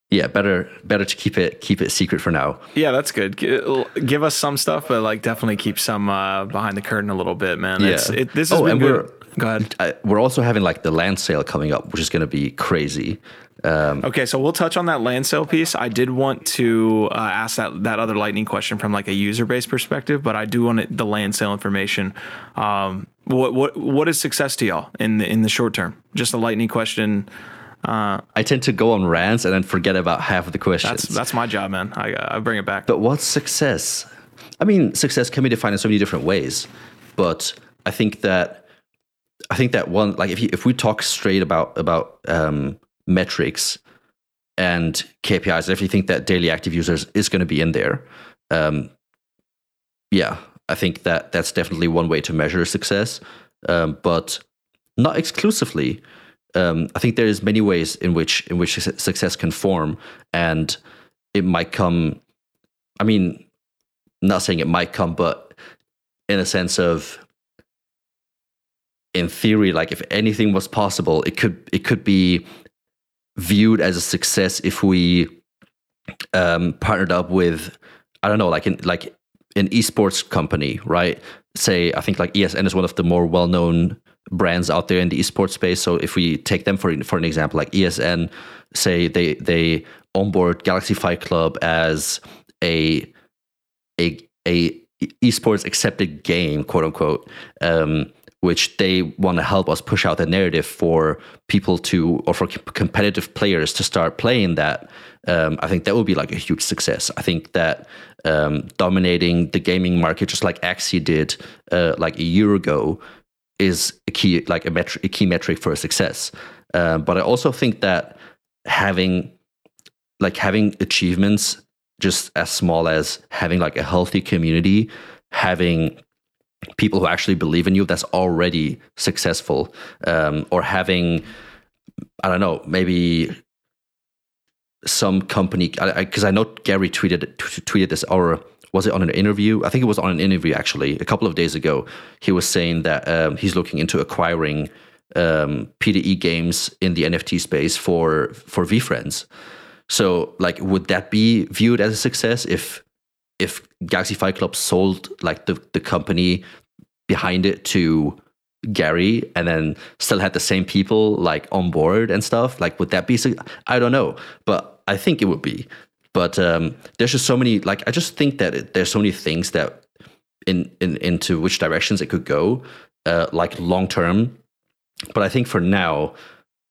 C: yeah, better better to keep it keep it secret for now.
B: Yeah, that's good. Give us some stuff, but like definitely keep some uh, behind the curtain a little bit, man.
C: Yeah.
B: It's, it, this has
C: Oh,
B: been
C: and
B: good.
C: we're-
B: Go ahead.
C: Uh, we're also having like the land sale coming up, which is going to be crazy. Um,
B: Okay, so we'll touch on that land sale piece. I did want to uh, ask that that other lightning question from like a user base perspective, but I do want it, the land sale information. Um, what what what is success to y'all in the in the short term? Just a lightning question.
C: I tend to go on rants and then forget about half of the questions.
B: That's that's my job, man. I I bring it back.
C: But what's success? I mean, success can be defined in so many different ways. But I think that I think that one like if you, if we talk straight about about um, metrics and KPIs, if you think that daily active users is going to be in there, um, yeah, I think that that's definitely one way to measure success, um, but not exclusively. Um, I think there is many ways in which in which success can form, and it might come. I mean, not saying it might come, but in a sense of, in theory, like if anything was possible, it could it could be viewed as a success if we um, partnered up with I don't know, like in like an esports company, right? Say I think like ESL is one of the more well known brands out there in the esports space. So if we take them for for an example, like ESL, say they they onboard Galaxy Fight Club as a a a esports accepted game, quote unquote, um, which they want to help us push out the narrative for people to or for competitive players to start playing that. Um, I think that would be like a huge success. I think that um, dominating the gaming market, just like Axie did uh, like a year ago, is a key like a, a key metric for success. Um, but I also think that having like having achievements just as small as having like a healthy community, having people who actually believe in you, that's already successful. Um, or having, I don't know, maybe some company, because I, I, know Gary tweeted t- tweeted this, or was it on an interview? I think it was on an interview actually a couple of days ago. He was saying that um, he's looking into acquiring um, P2E games in the NFT space for for VeeFriends. So, like, would that be viewed as a success if if Galaxy Fight Club sold like the the company behind it to Gary and then still had the same people like on board and stuff? Like, would that be? I don't know, but I think it would be. But um, there's just so many. Like, I just think that it, there's so many things that in, in into which directions it could go, uh, like long term. But I think for now,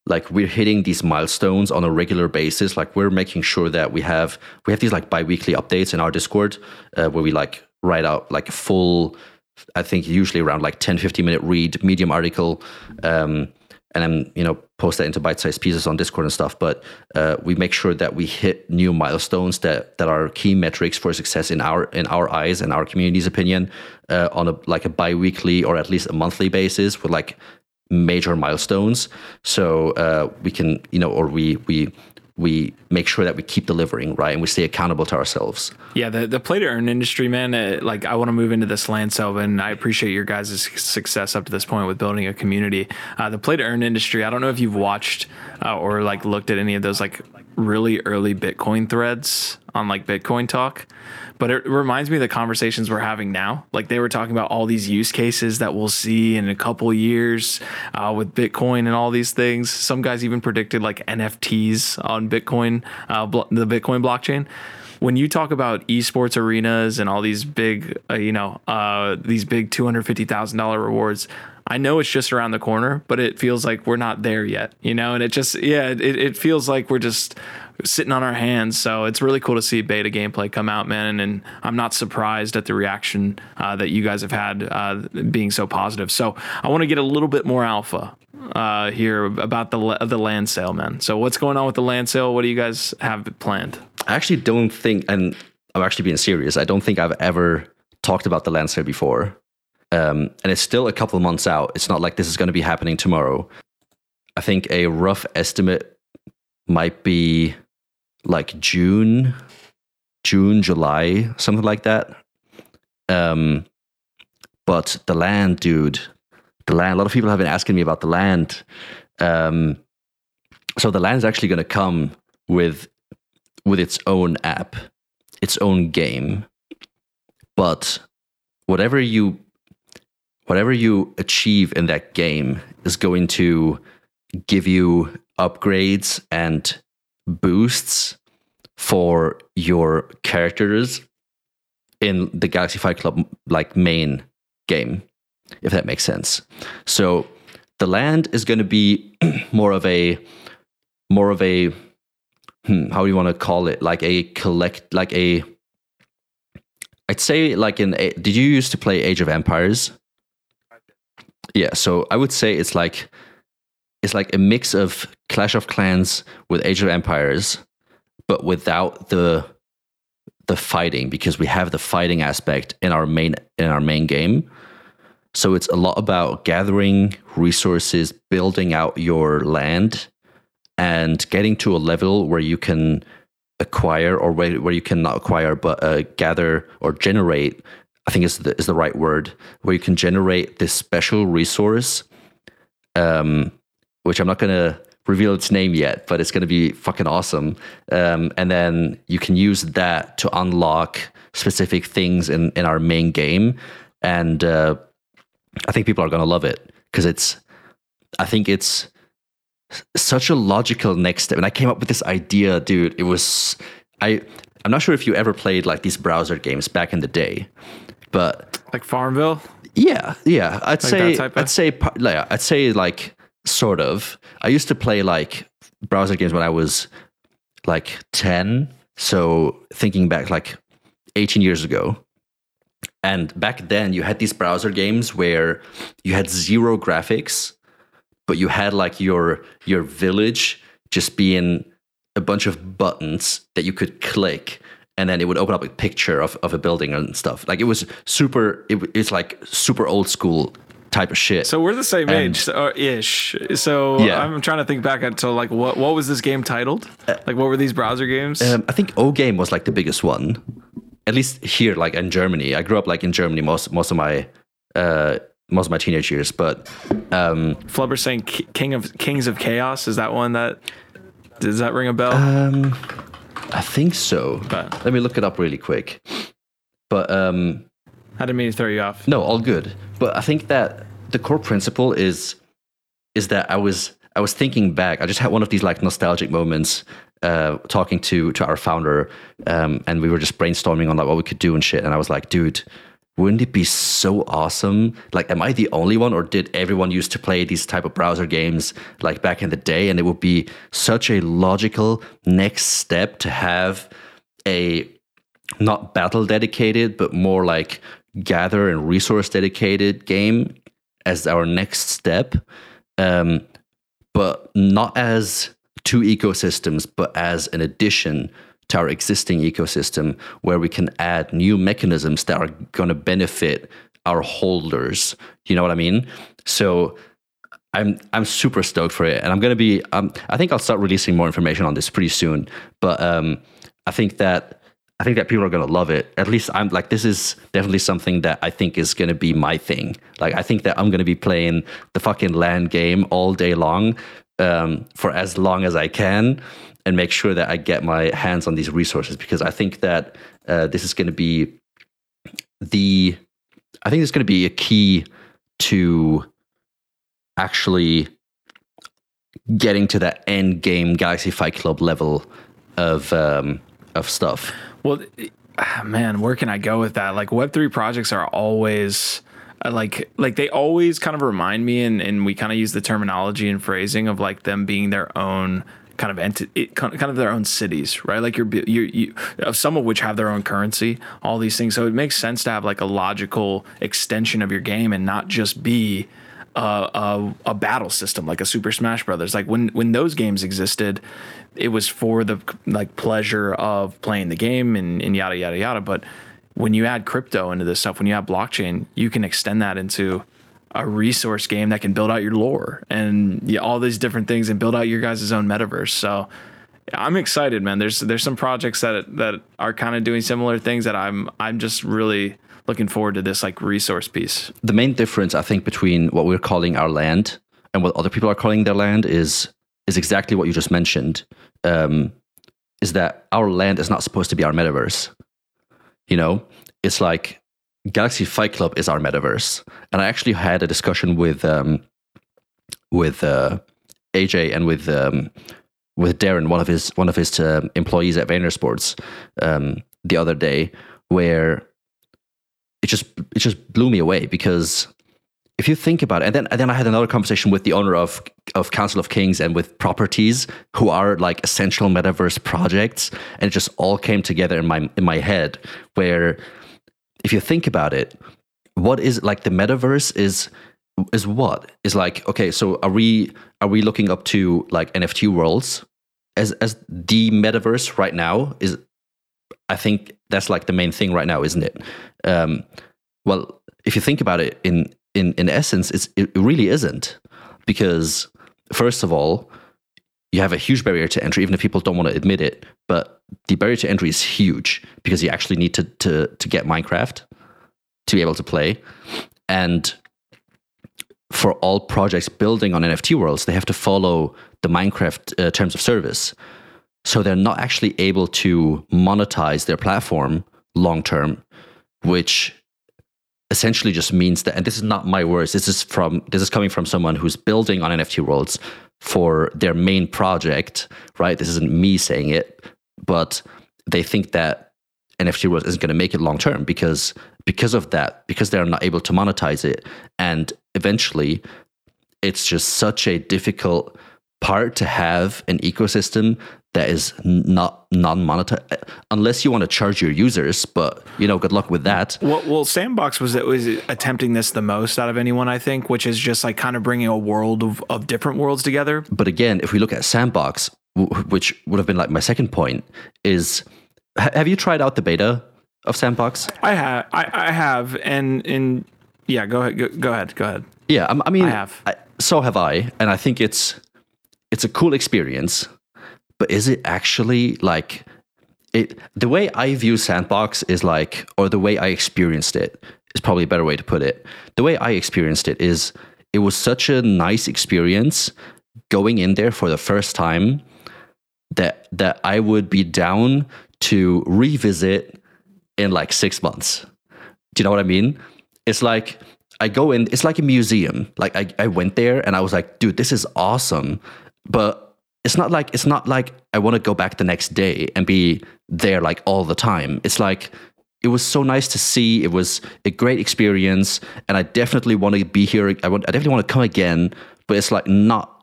C: like we're hitting these milestones on a regular basis. Like we're making sure that we have we have these like bi-weekly updates in our discord uh, where we like write out like a full i think usually around like 10 15 minute read medium article um, and then you know post that into bite-sized pieces on discord and stuff. But uh, we make sure that we hit new milestones that that are key metrics for success in our in our eyes and our community's opinion uh, on a like a bi-weekly or at least a monthly basis with like major milestones. So uh, we can you know or we we we make sure that we keep delivering right? And we stay accountable to ourselves.
B: Yeah the, the play to earn industry man uh, like i want to move into this land and i appreciate your guys' success up to this point with building a community. Uh, the play to earn industry i don't know if you've watched uh, or like looked at any of those like really early bitcoin threads on like bitcoin talk but it reminds me of the conversations we're having now. Like they were talking about all these use cases that we'll see in a couple years uh, with Bitcoin and all these things. Some guys even predicted like NFTs on Bitcoin, uh, the Bitcoin blockchain. When you talk about esports arenas and all these big, uh, you know, uh, these big two hundred fifty thousand dollar rewards, I know it's just around the corner, but it feels like we're not there yet, you know. And it just, yeah, it, it feels like we're just sitting on our hands. So it's really cool to see beta gameplay come out, man. And I'm not surprised at the reaction uh, that you guys have had uh, being so positive. So I want to get a little bit more alpha uh, here about the the land sale, man. So what's going on with the land sale? What do you guys have planned?
C: I actually don't think, and I'm actually being serious. I don't think I've ever talked about the land sale before. um, and it's still a couple of months out. It's not like this is going to be happening tomorrow. I think a rough estimate might be like June, June, July, something like that. Um, but the land, dude, the land. A lot of people have been asking me about the land. Um, so the land is actually going to come with with its own app, its own game. But whatever you whatever you achieve in that game is going to give you upgrades and boosts for your characters in the Galaxy Fight Club like main game, if that makes sense. So the land is going to be more of a more of a hmm, how do you want to call it like a collect like a I'd say like in a, did you used to play Age of Empires? Yeah, so I would say it's like it's like a mix of Clash of Clans with Age of Empires, but without the the fighting because we have the fighting aspect in our main in our main game. So it's a lot about gathering resources, building out your land, and getting to a level where you can acquire or where, where you can not acquire but uh, gather or generate i think is the, is the right word where you can generate this special resource um, which i'm not going to reveal its name yet but it's going to be fucking awesome um, and then you can use that to unlock specific things in, in our main game and uh, i think people are going to love it because it's i think it's such a logical next step. And I came up with this idea, dude. It was I I'm not sure if you ever played like these browser games back in the day, but
B: like Farmville.
C: Yeah, yeah. I'd
B: Like
C: say
B: that type of-
C: I'd say like, I'd say like sort of. I used to play like browser games when I was like 10, so thinking back like 18 years ago. And back then you had these browser games where you had zero graphics, but you had like your your village just being a bunch of buttons that you could click and then it would open up a picture of, of a building and stuff like it was super it, it's like super old school type of shit
B: So we're the same
C: And-
B: age, so- or ish. So
C: Yeah.
B: I'm trying to think back so like what what was this game titled? Like what were these browser games?
C: um, i think OGame was like the biggest one at least here like in germany i grew up like in germany most most of my uh most of my teenage years but um
B: Flubber saying King of Kings of Chaos. Is that one that does that ring a bell?
C: um i think so
B: But-
C: let me look it up really quick but um
B: I didn't mean to throw you off.
C: No, all good. But I think that the core principle is is that I was I was thinking back. I just had one of these like nostalgic moments uh, talking to to our founder, um, and we were just brainstorming on like what we could do and shit. And I was like, dude. Wouldn't it be so awesome? Like, am I the only one, or did everyone used to play these type of browser games like back in the day? And it would be such a logical next step to have a not battle dedicated, but more like gather and resource dedicated game as our next step. Um, but not as two ecosystems, but as an addition to our existing ecosystem where we can add new mechanisms that are going to benefit our holders. You know what I mean? So I'm I'm super stoked for it, and I'm gonna be. Um, I think I'll start releasing more information on this pretty soon. But um, I think that I think that people are gonna love it. At least I'm like this is definitely something that I think is gonna be my thing. Like I think that I'm gonna be playing the fucking land game all day long um, for as long as I can, and make sure that I get my hands on these resources because I think that uh, this is gonna be the. I think it's gonna be a key to actually getting to that end game Galaxy Fight Club level of um, of stuff.
B: Well, ah, man, where can I go with that? Like Web three projects are always uh, like like they always kind of remind me, and and we kind of use the terminology and phrasing of like them being their own kind of entity, kind of their own cities, right? Like you're you you some of which have their own currency, all these things. So it makes sense to have like a logical extension of your game and not just be a, a, battle system like a Super Smash Brothers. Like when when those games existed, it was for the like pleasure of playing the game and, and yada yada yada. But when you add crypto into this stuff, when you add blockchain, you can extend that into a resource game that can build out your lore and all these different things and build out your guys' own metaverse. So I'm excited, man. There's there's some projects that that are kind of doing similar things that I'm I'm just really looking forward to this like resource piece.
C: The main difference I think between what we're calling our land and what other people are calling their land is is exactly what you just mentioned. Um, is that our land is not supposed to be our metaverse. You know, it's like Galaxy Fight Club is our metaverse, and I actually had a discussion with um, with uh, AJ and with um, with Darren, one of his one of his uh, employees at Vayner Sports, um, the other day, where it just it just blew me away because if you think about it, and then and then I had another conversation with the owner of of Council of Kings and with properties who are like essential metaverse projects, and it just all came together in my in my head. Where, if you think about it, what is like the metaverse is is what is like okay. So are we are we looking up to like NFT worlds as as the metaverse right now? Is I think that's like the main thing right now, isn't it? Um, well, if you think about it in in in essence, it's, it really isn't because first of all, you have a huge barrier to entry, even if people don't want to admit it. But the barrier to entry is huge because you actually need to to to get Minecraft to be able to play, and for all projects building on NFT worlds, they have to follow the Minecraft uh, terms of service. So they're not actually able to monetize their platform long term, which essentially just means that and this is not my words this is from this is coming from someone who's building on nft worlds for their main project right? This isn't me saying it but they think that nft worlds isn't going to make it long term because because of that because they're not able to monetize it. And eventually it's just such a difficult part to have an ecosystem that is not non-monetized unless you want to charge your users but you know good luck with that.
B: Well, well sandbox was was attempting this the most out of anyone i think which is just like kind of bringing a world of, of different worlds together.
C: But again if we look at sandbox which would have been like my second point is have you tried out the beta of sandbox?
B: I have i, I have and and yeah go ahead go, go ahead go ahead.
C: Yeah i, I mean
B: i have.
C: I, so have i and i think it's it's a cool experience but is it actually like it the way i view sandbox is like or the way i experienced it is probably a better way to put it. The way i experienced it is it was such a nice experience going in there for the first time that that i would be down to revisit in like six months. Do you know what i mean? It's like i go in it's like a museum. Like i, I went there and i was like dude this is awesome but it's not like it's not like I want to go back the next day and be there like all the time. It's like it was so nice to see. It was a great experience, and I definitely want to be here. I want. I definitely want to come again. But it's like not.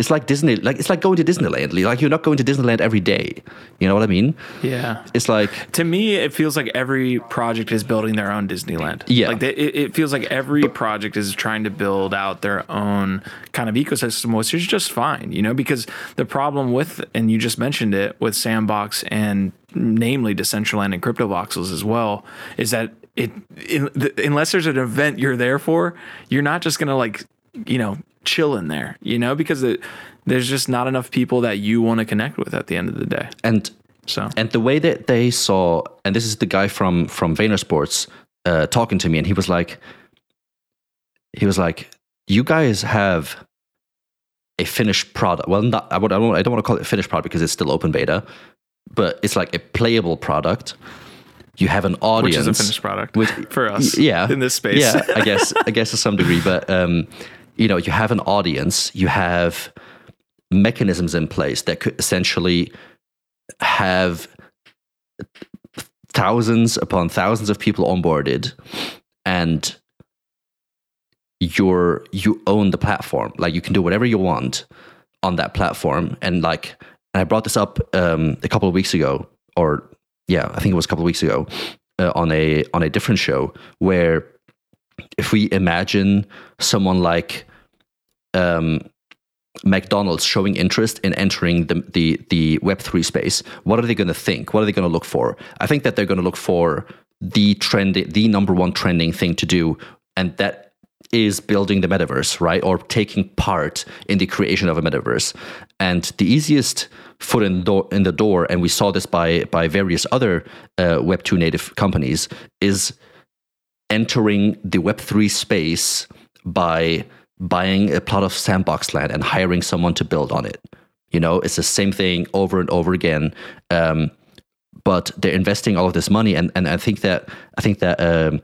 C: It's like Disney. Like it's like going to Disneyland. Like you're not going to Disneyland every day. You know what I mean?
B: Yeah.
C: It's like
B: to me, it feels like every project is building their own Disneyland.
C: Yeah.
B: Like they, it, it feels like every project is trying to build out their own kind of ecosystem, which is just fine. You know, because the problem with and you just mentioned it with Sandbox and namely Decentraland and Crypto Voxels as well is that it in, the, unless there's an event you're there for, you're not just gonna like you know chill in there, you know, because it, there's just not enough people that you want to connect with at the end of the day.
C: and
B: So
C: and the way that they saw, and this is the guy from from Vayner Sports uh, talking to me, and he was like, he was like, "You guys have a finished product. Well, not I, would, I don't I don't want to call it a finished product because it's still open beta, but it's like a playable product. You have an audience,
B: which is a finished product
C: which-
B: for us
C: yeah
B: in this space.
C: yeah, I guess I guess to some degree, but um, you know, you have an audience, you have mechanisms in place that could essentially have thousands upon thousands of people onboarded, and you're you own the platform. Like you can do whatever you want on that platform, and like and I brought this up um, a couple of weeks ago, or yeah, I think it was a couple of weeks ago uh, on a on a different show where if we imagine someone like um, McDonald's showing interest in entering the the the Web three space, what are they going to think? What are they going to look for? I think that they're going to look for the trend, the number one trending thing to do, and that is building the metaverse, right? Or taking part in the creation of a metaverse. And the easiest foot in the door, in the door and we saw this by by various other uh, Web two native companies, is entering the Web three space by buying a plot of sandbox land and hiring someone to build on it. You know, it's the same thing over and over again. Um, but they're investing all of this money, and, and I think that I think that um,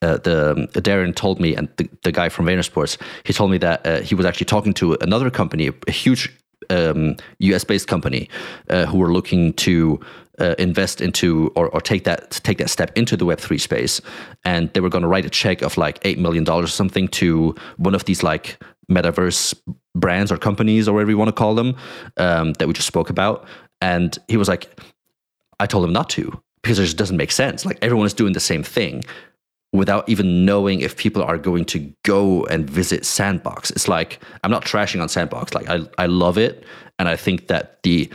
C: uh, the um, Darren told me, and the, the guy from Vayner Sports, he told me that uh, he was actually talking to another company, a huge um, US based company, uh, who were looking to uh, invest into or, or take that take that step into the Web three space, and they were going to write a check of like eight million dollars or something to one of these like metaverse brands or companies or whatever you want to call them um, that we just spoke about. And he was like, I told him not to because it just doesn't make sense. Like everyone is doing the same thing without even knowing if people are going to go and visit Sandbox. It's like I'm not trashing on Sandbox. Like I I love it and I think that the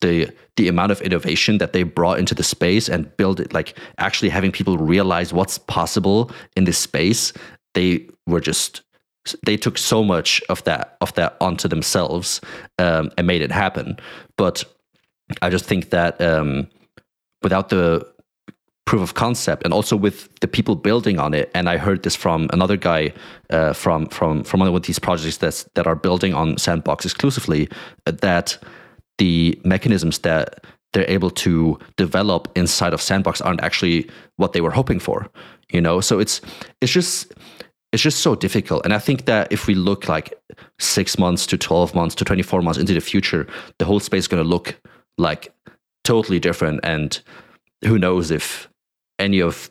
C: the the amount of innovation that they brought into the space and build it like actually having people realize what's possible in this space, they were just they took so much of that of that onto themselves um, and made it happen. But I just think that um, without the proof of concept and also with the people building on it. And i heard this from another guy uh, from from from one of these projects that's, that are building on sandbox exclusively uh, that the mechanisms that they're able to develop inside of sandbox aren't actually what they were hoping for you know? So it's it's just it's just so difficult. And i think that if we look like 6 months to 12 months to 24 months into the future the whole space is going to look like totally different. And who knows if any of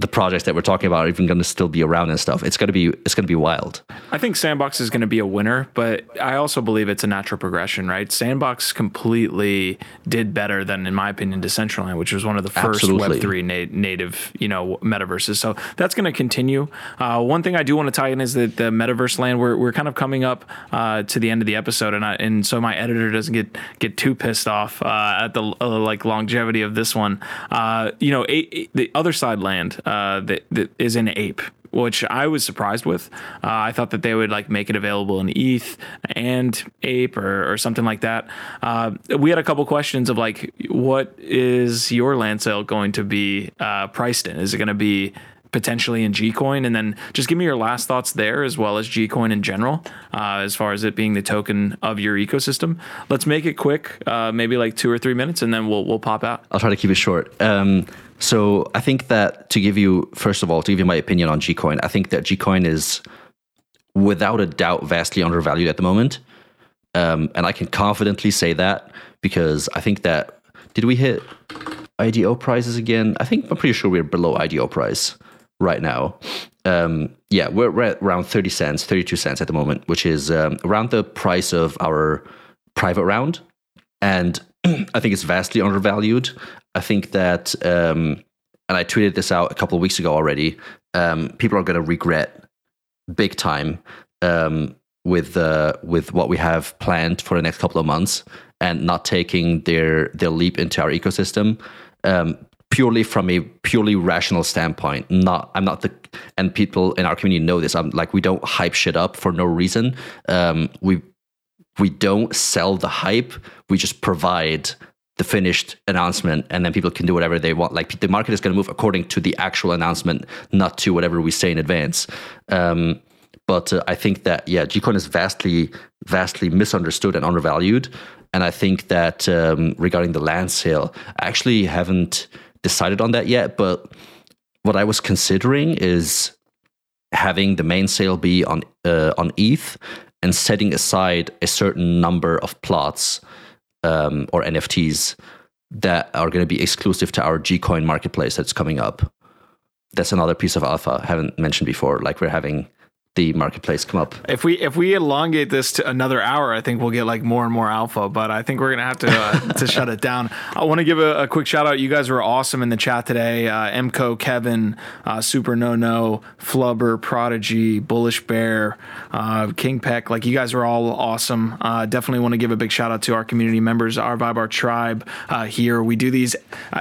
C: the projects that we're talking about are even going to still be around and stuff. It's going to be it's going to be wild.
B: I think Sandbox is going to be a winner, but I also believe it's a natural progression, right? Sandbox completely did better than, in my opinion, Decentraland, which was one of the first. Web three na- native, you know, metaverses. So that's going to continue. Uh, one thing I do want to tie in is that the metaverse land we're, we're kind of coming up uh, to the end of the episode, and I, and so my editor doesn't get get too pissed off uh, at the uh, like longevity of this one. Uh, you know, a, a- the Otherside land uh, that, that is in ape which I was surprised with. Uh, I thought that they would like make it available in ETH and Ape or, or something like that. Uh, we had a couple questions of like, what is your land sale going to be uh, priced in? Is it going to be potentially in Gcoin? And then just give me your last thoughts there, as well as Gcoin in general, uh, as far as it being the token of your ecosystem. Let's make it quick, uh, maybe like two or three minutes, and then we'll we'll pop out.
C: I'll try to keep it short. Um, so I think that to give you, first of all, to give you my opinion on Gcoin, I think that Gcoin is without a doubt vastly undervalued at the moment. Um, and I can confidently say that because I think that, did we hit IDO prices again? I think I'm pretty sure we're below IDO price right now. Um, yeah, we're, at around 30 cents, 32 cents at the moment, which is um, around the price of our private round. And I think it's vastly undervalued. I think that, um, and I tweeted this out a couple of weeks ago already. Um, people are going to regret big time um, with uh, with what we have planned for the next couple of months and not taking their their leap into our ecosystem. Um, purely from a purely rational standpoint not i'm not the and people in our community know this i'm like we don't hype shit up for no reason um, we we don't sell the hype we just provide the finished announcement and then people can do whatever they want. Like the market is going to move according to the actual announcement not to whatever we say in advance. Um, but uh, i think that yeah gcoin is vastly vastly misunderstood and undervalued. And i think that um, regarding the land sale i actually haven't decided on that yet but what i was considering is having the main sale be on uh, on ETH and setting aside a certain number of plots um, or NFTs that are going to be exclusive to our Gcoin marketplace that's coming up. That's another piece of alpha I haven't mentioned before. Like we're having the marketplace come up.
B: If we if we elongate this to another hour, I think we'll get like more and more alpha. But I think we're gonna have to uh, to shut it down. I want to give a, a, quick shout out. You guys were awesome in the chat today. Uh, Mco, Kevin, uh, Super No No, Flubber, Prodigy, Bullish Bear, uh, King Peck. Like you guys were all awesome. Uh, definitely want to give a big shout out to our community members, our vibe, our tribe uh, here. We do these.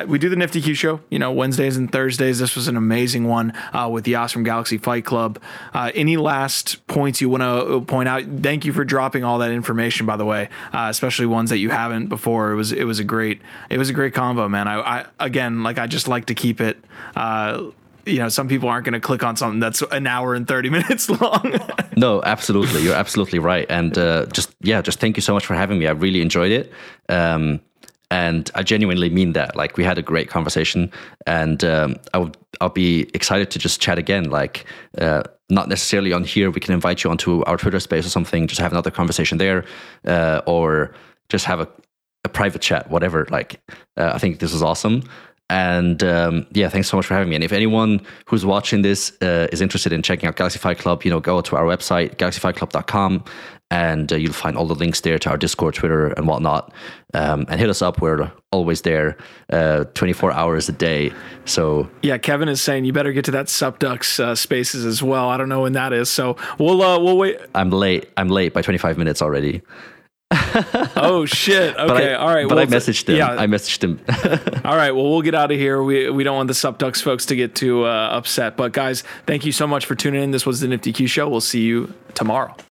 B: we do the NFTYQ show. You know Wednesdays and Thursdays. This was an amazing one with the Awesome Galaxy Fight Club. any last points you want to point out? Thank you for dropping all that information, by the way, uh, especially ones that you haven't before. It was it was a great it was a great combo, man. I, I again like I just like to keep it. Uh, you know, some people aren't going to click on something that's an hour and 30 minutes long.
C: no, absolutely. You're absolutely right. And uh, just, yeah, just thank you so much for having me. I really enjoyed it. Um, and I genuinely mean that. Like we had a great conversation, and um, I would I'll be excited to just chat again. Like uh, not necessarily on here. We can invite you onto our Twitter space or something. Just have another conversation there, uh, or just have a, a private chat, whatever. Like uh, I think this is awesome. And um, yeah, thanks so much for having me. And if anyone who's watching this uh, is interested in checking out Galaxy Fight Club, you know, go to our website, galaxyfightclub.com, and uh, you'll find all the links there to our Discord, Twitter, and whatnot. Um, and hit us up. We're always there, uh, 24 hours a day. So
B: yeah, Kevin is saying you better get to that SupDucks uh, spaces as well. I don't know when that is, so we'll uh, we'll wait.
C: I'm late. I'm late by 25 minutes already.
B: oh shit! Okay,
C: I,
B: all right.
C: But well, I messaged him. Yeah. I messaged him.
B: all right. Well, we'll get out of here. We we don't want the SupDucks folks to get too uh, upset. But guys, thank you so much for tuning in. This was the NFTYQ Show. We'll see you tomorrow.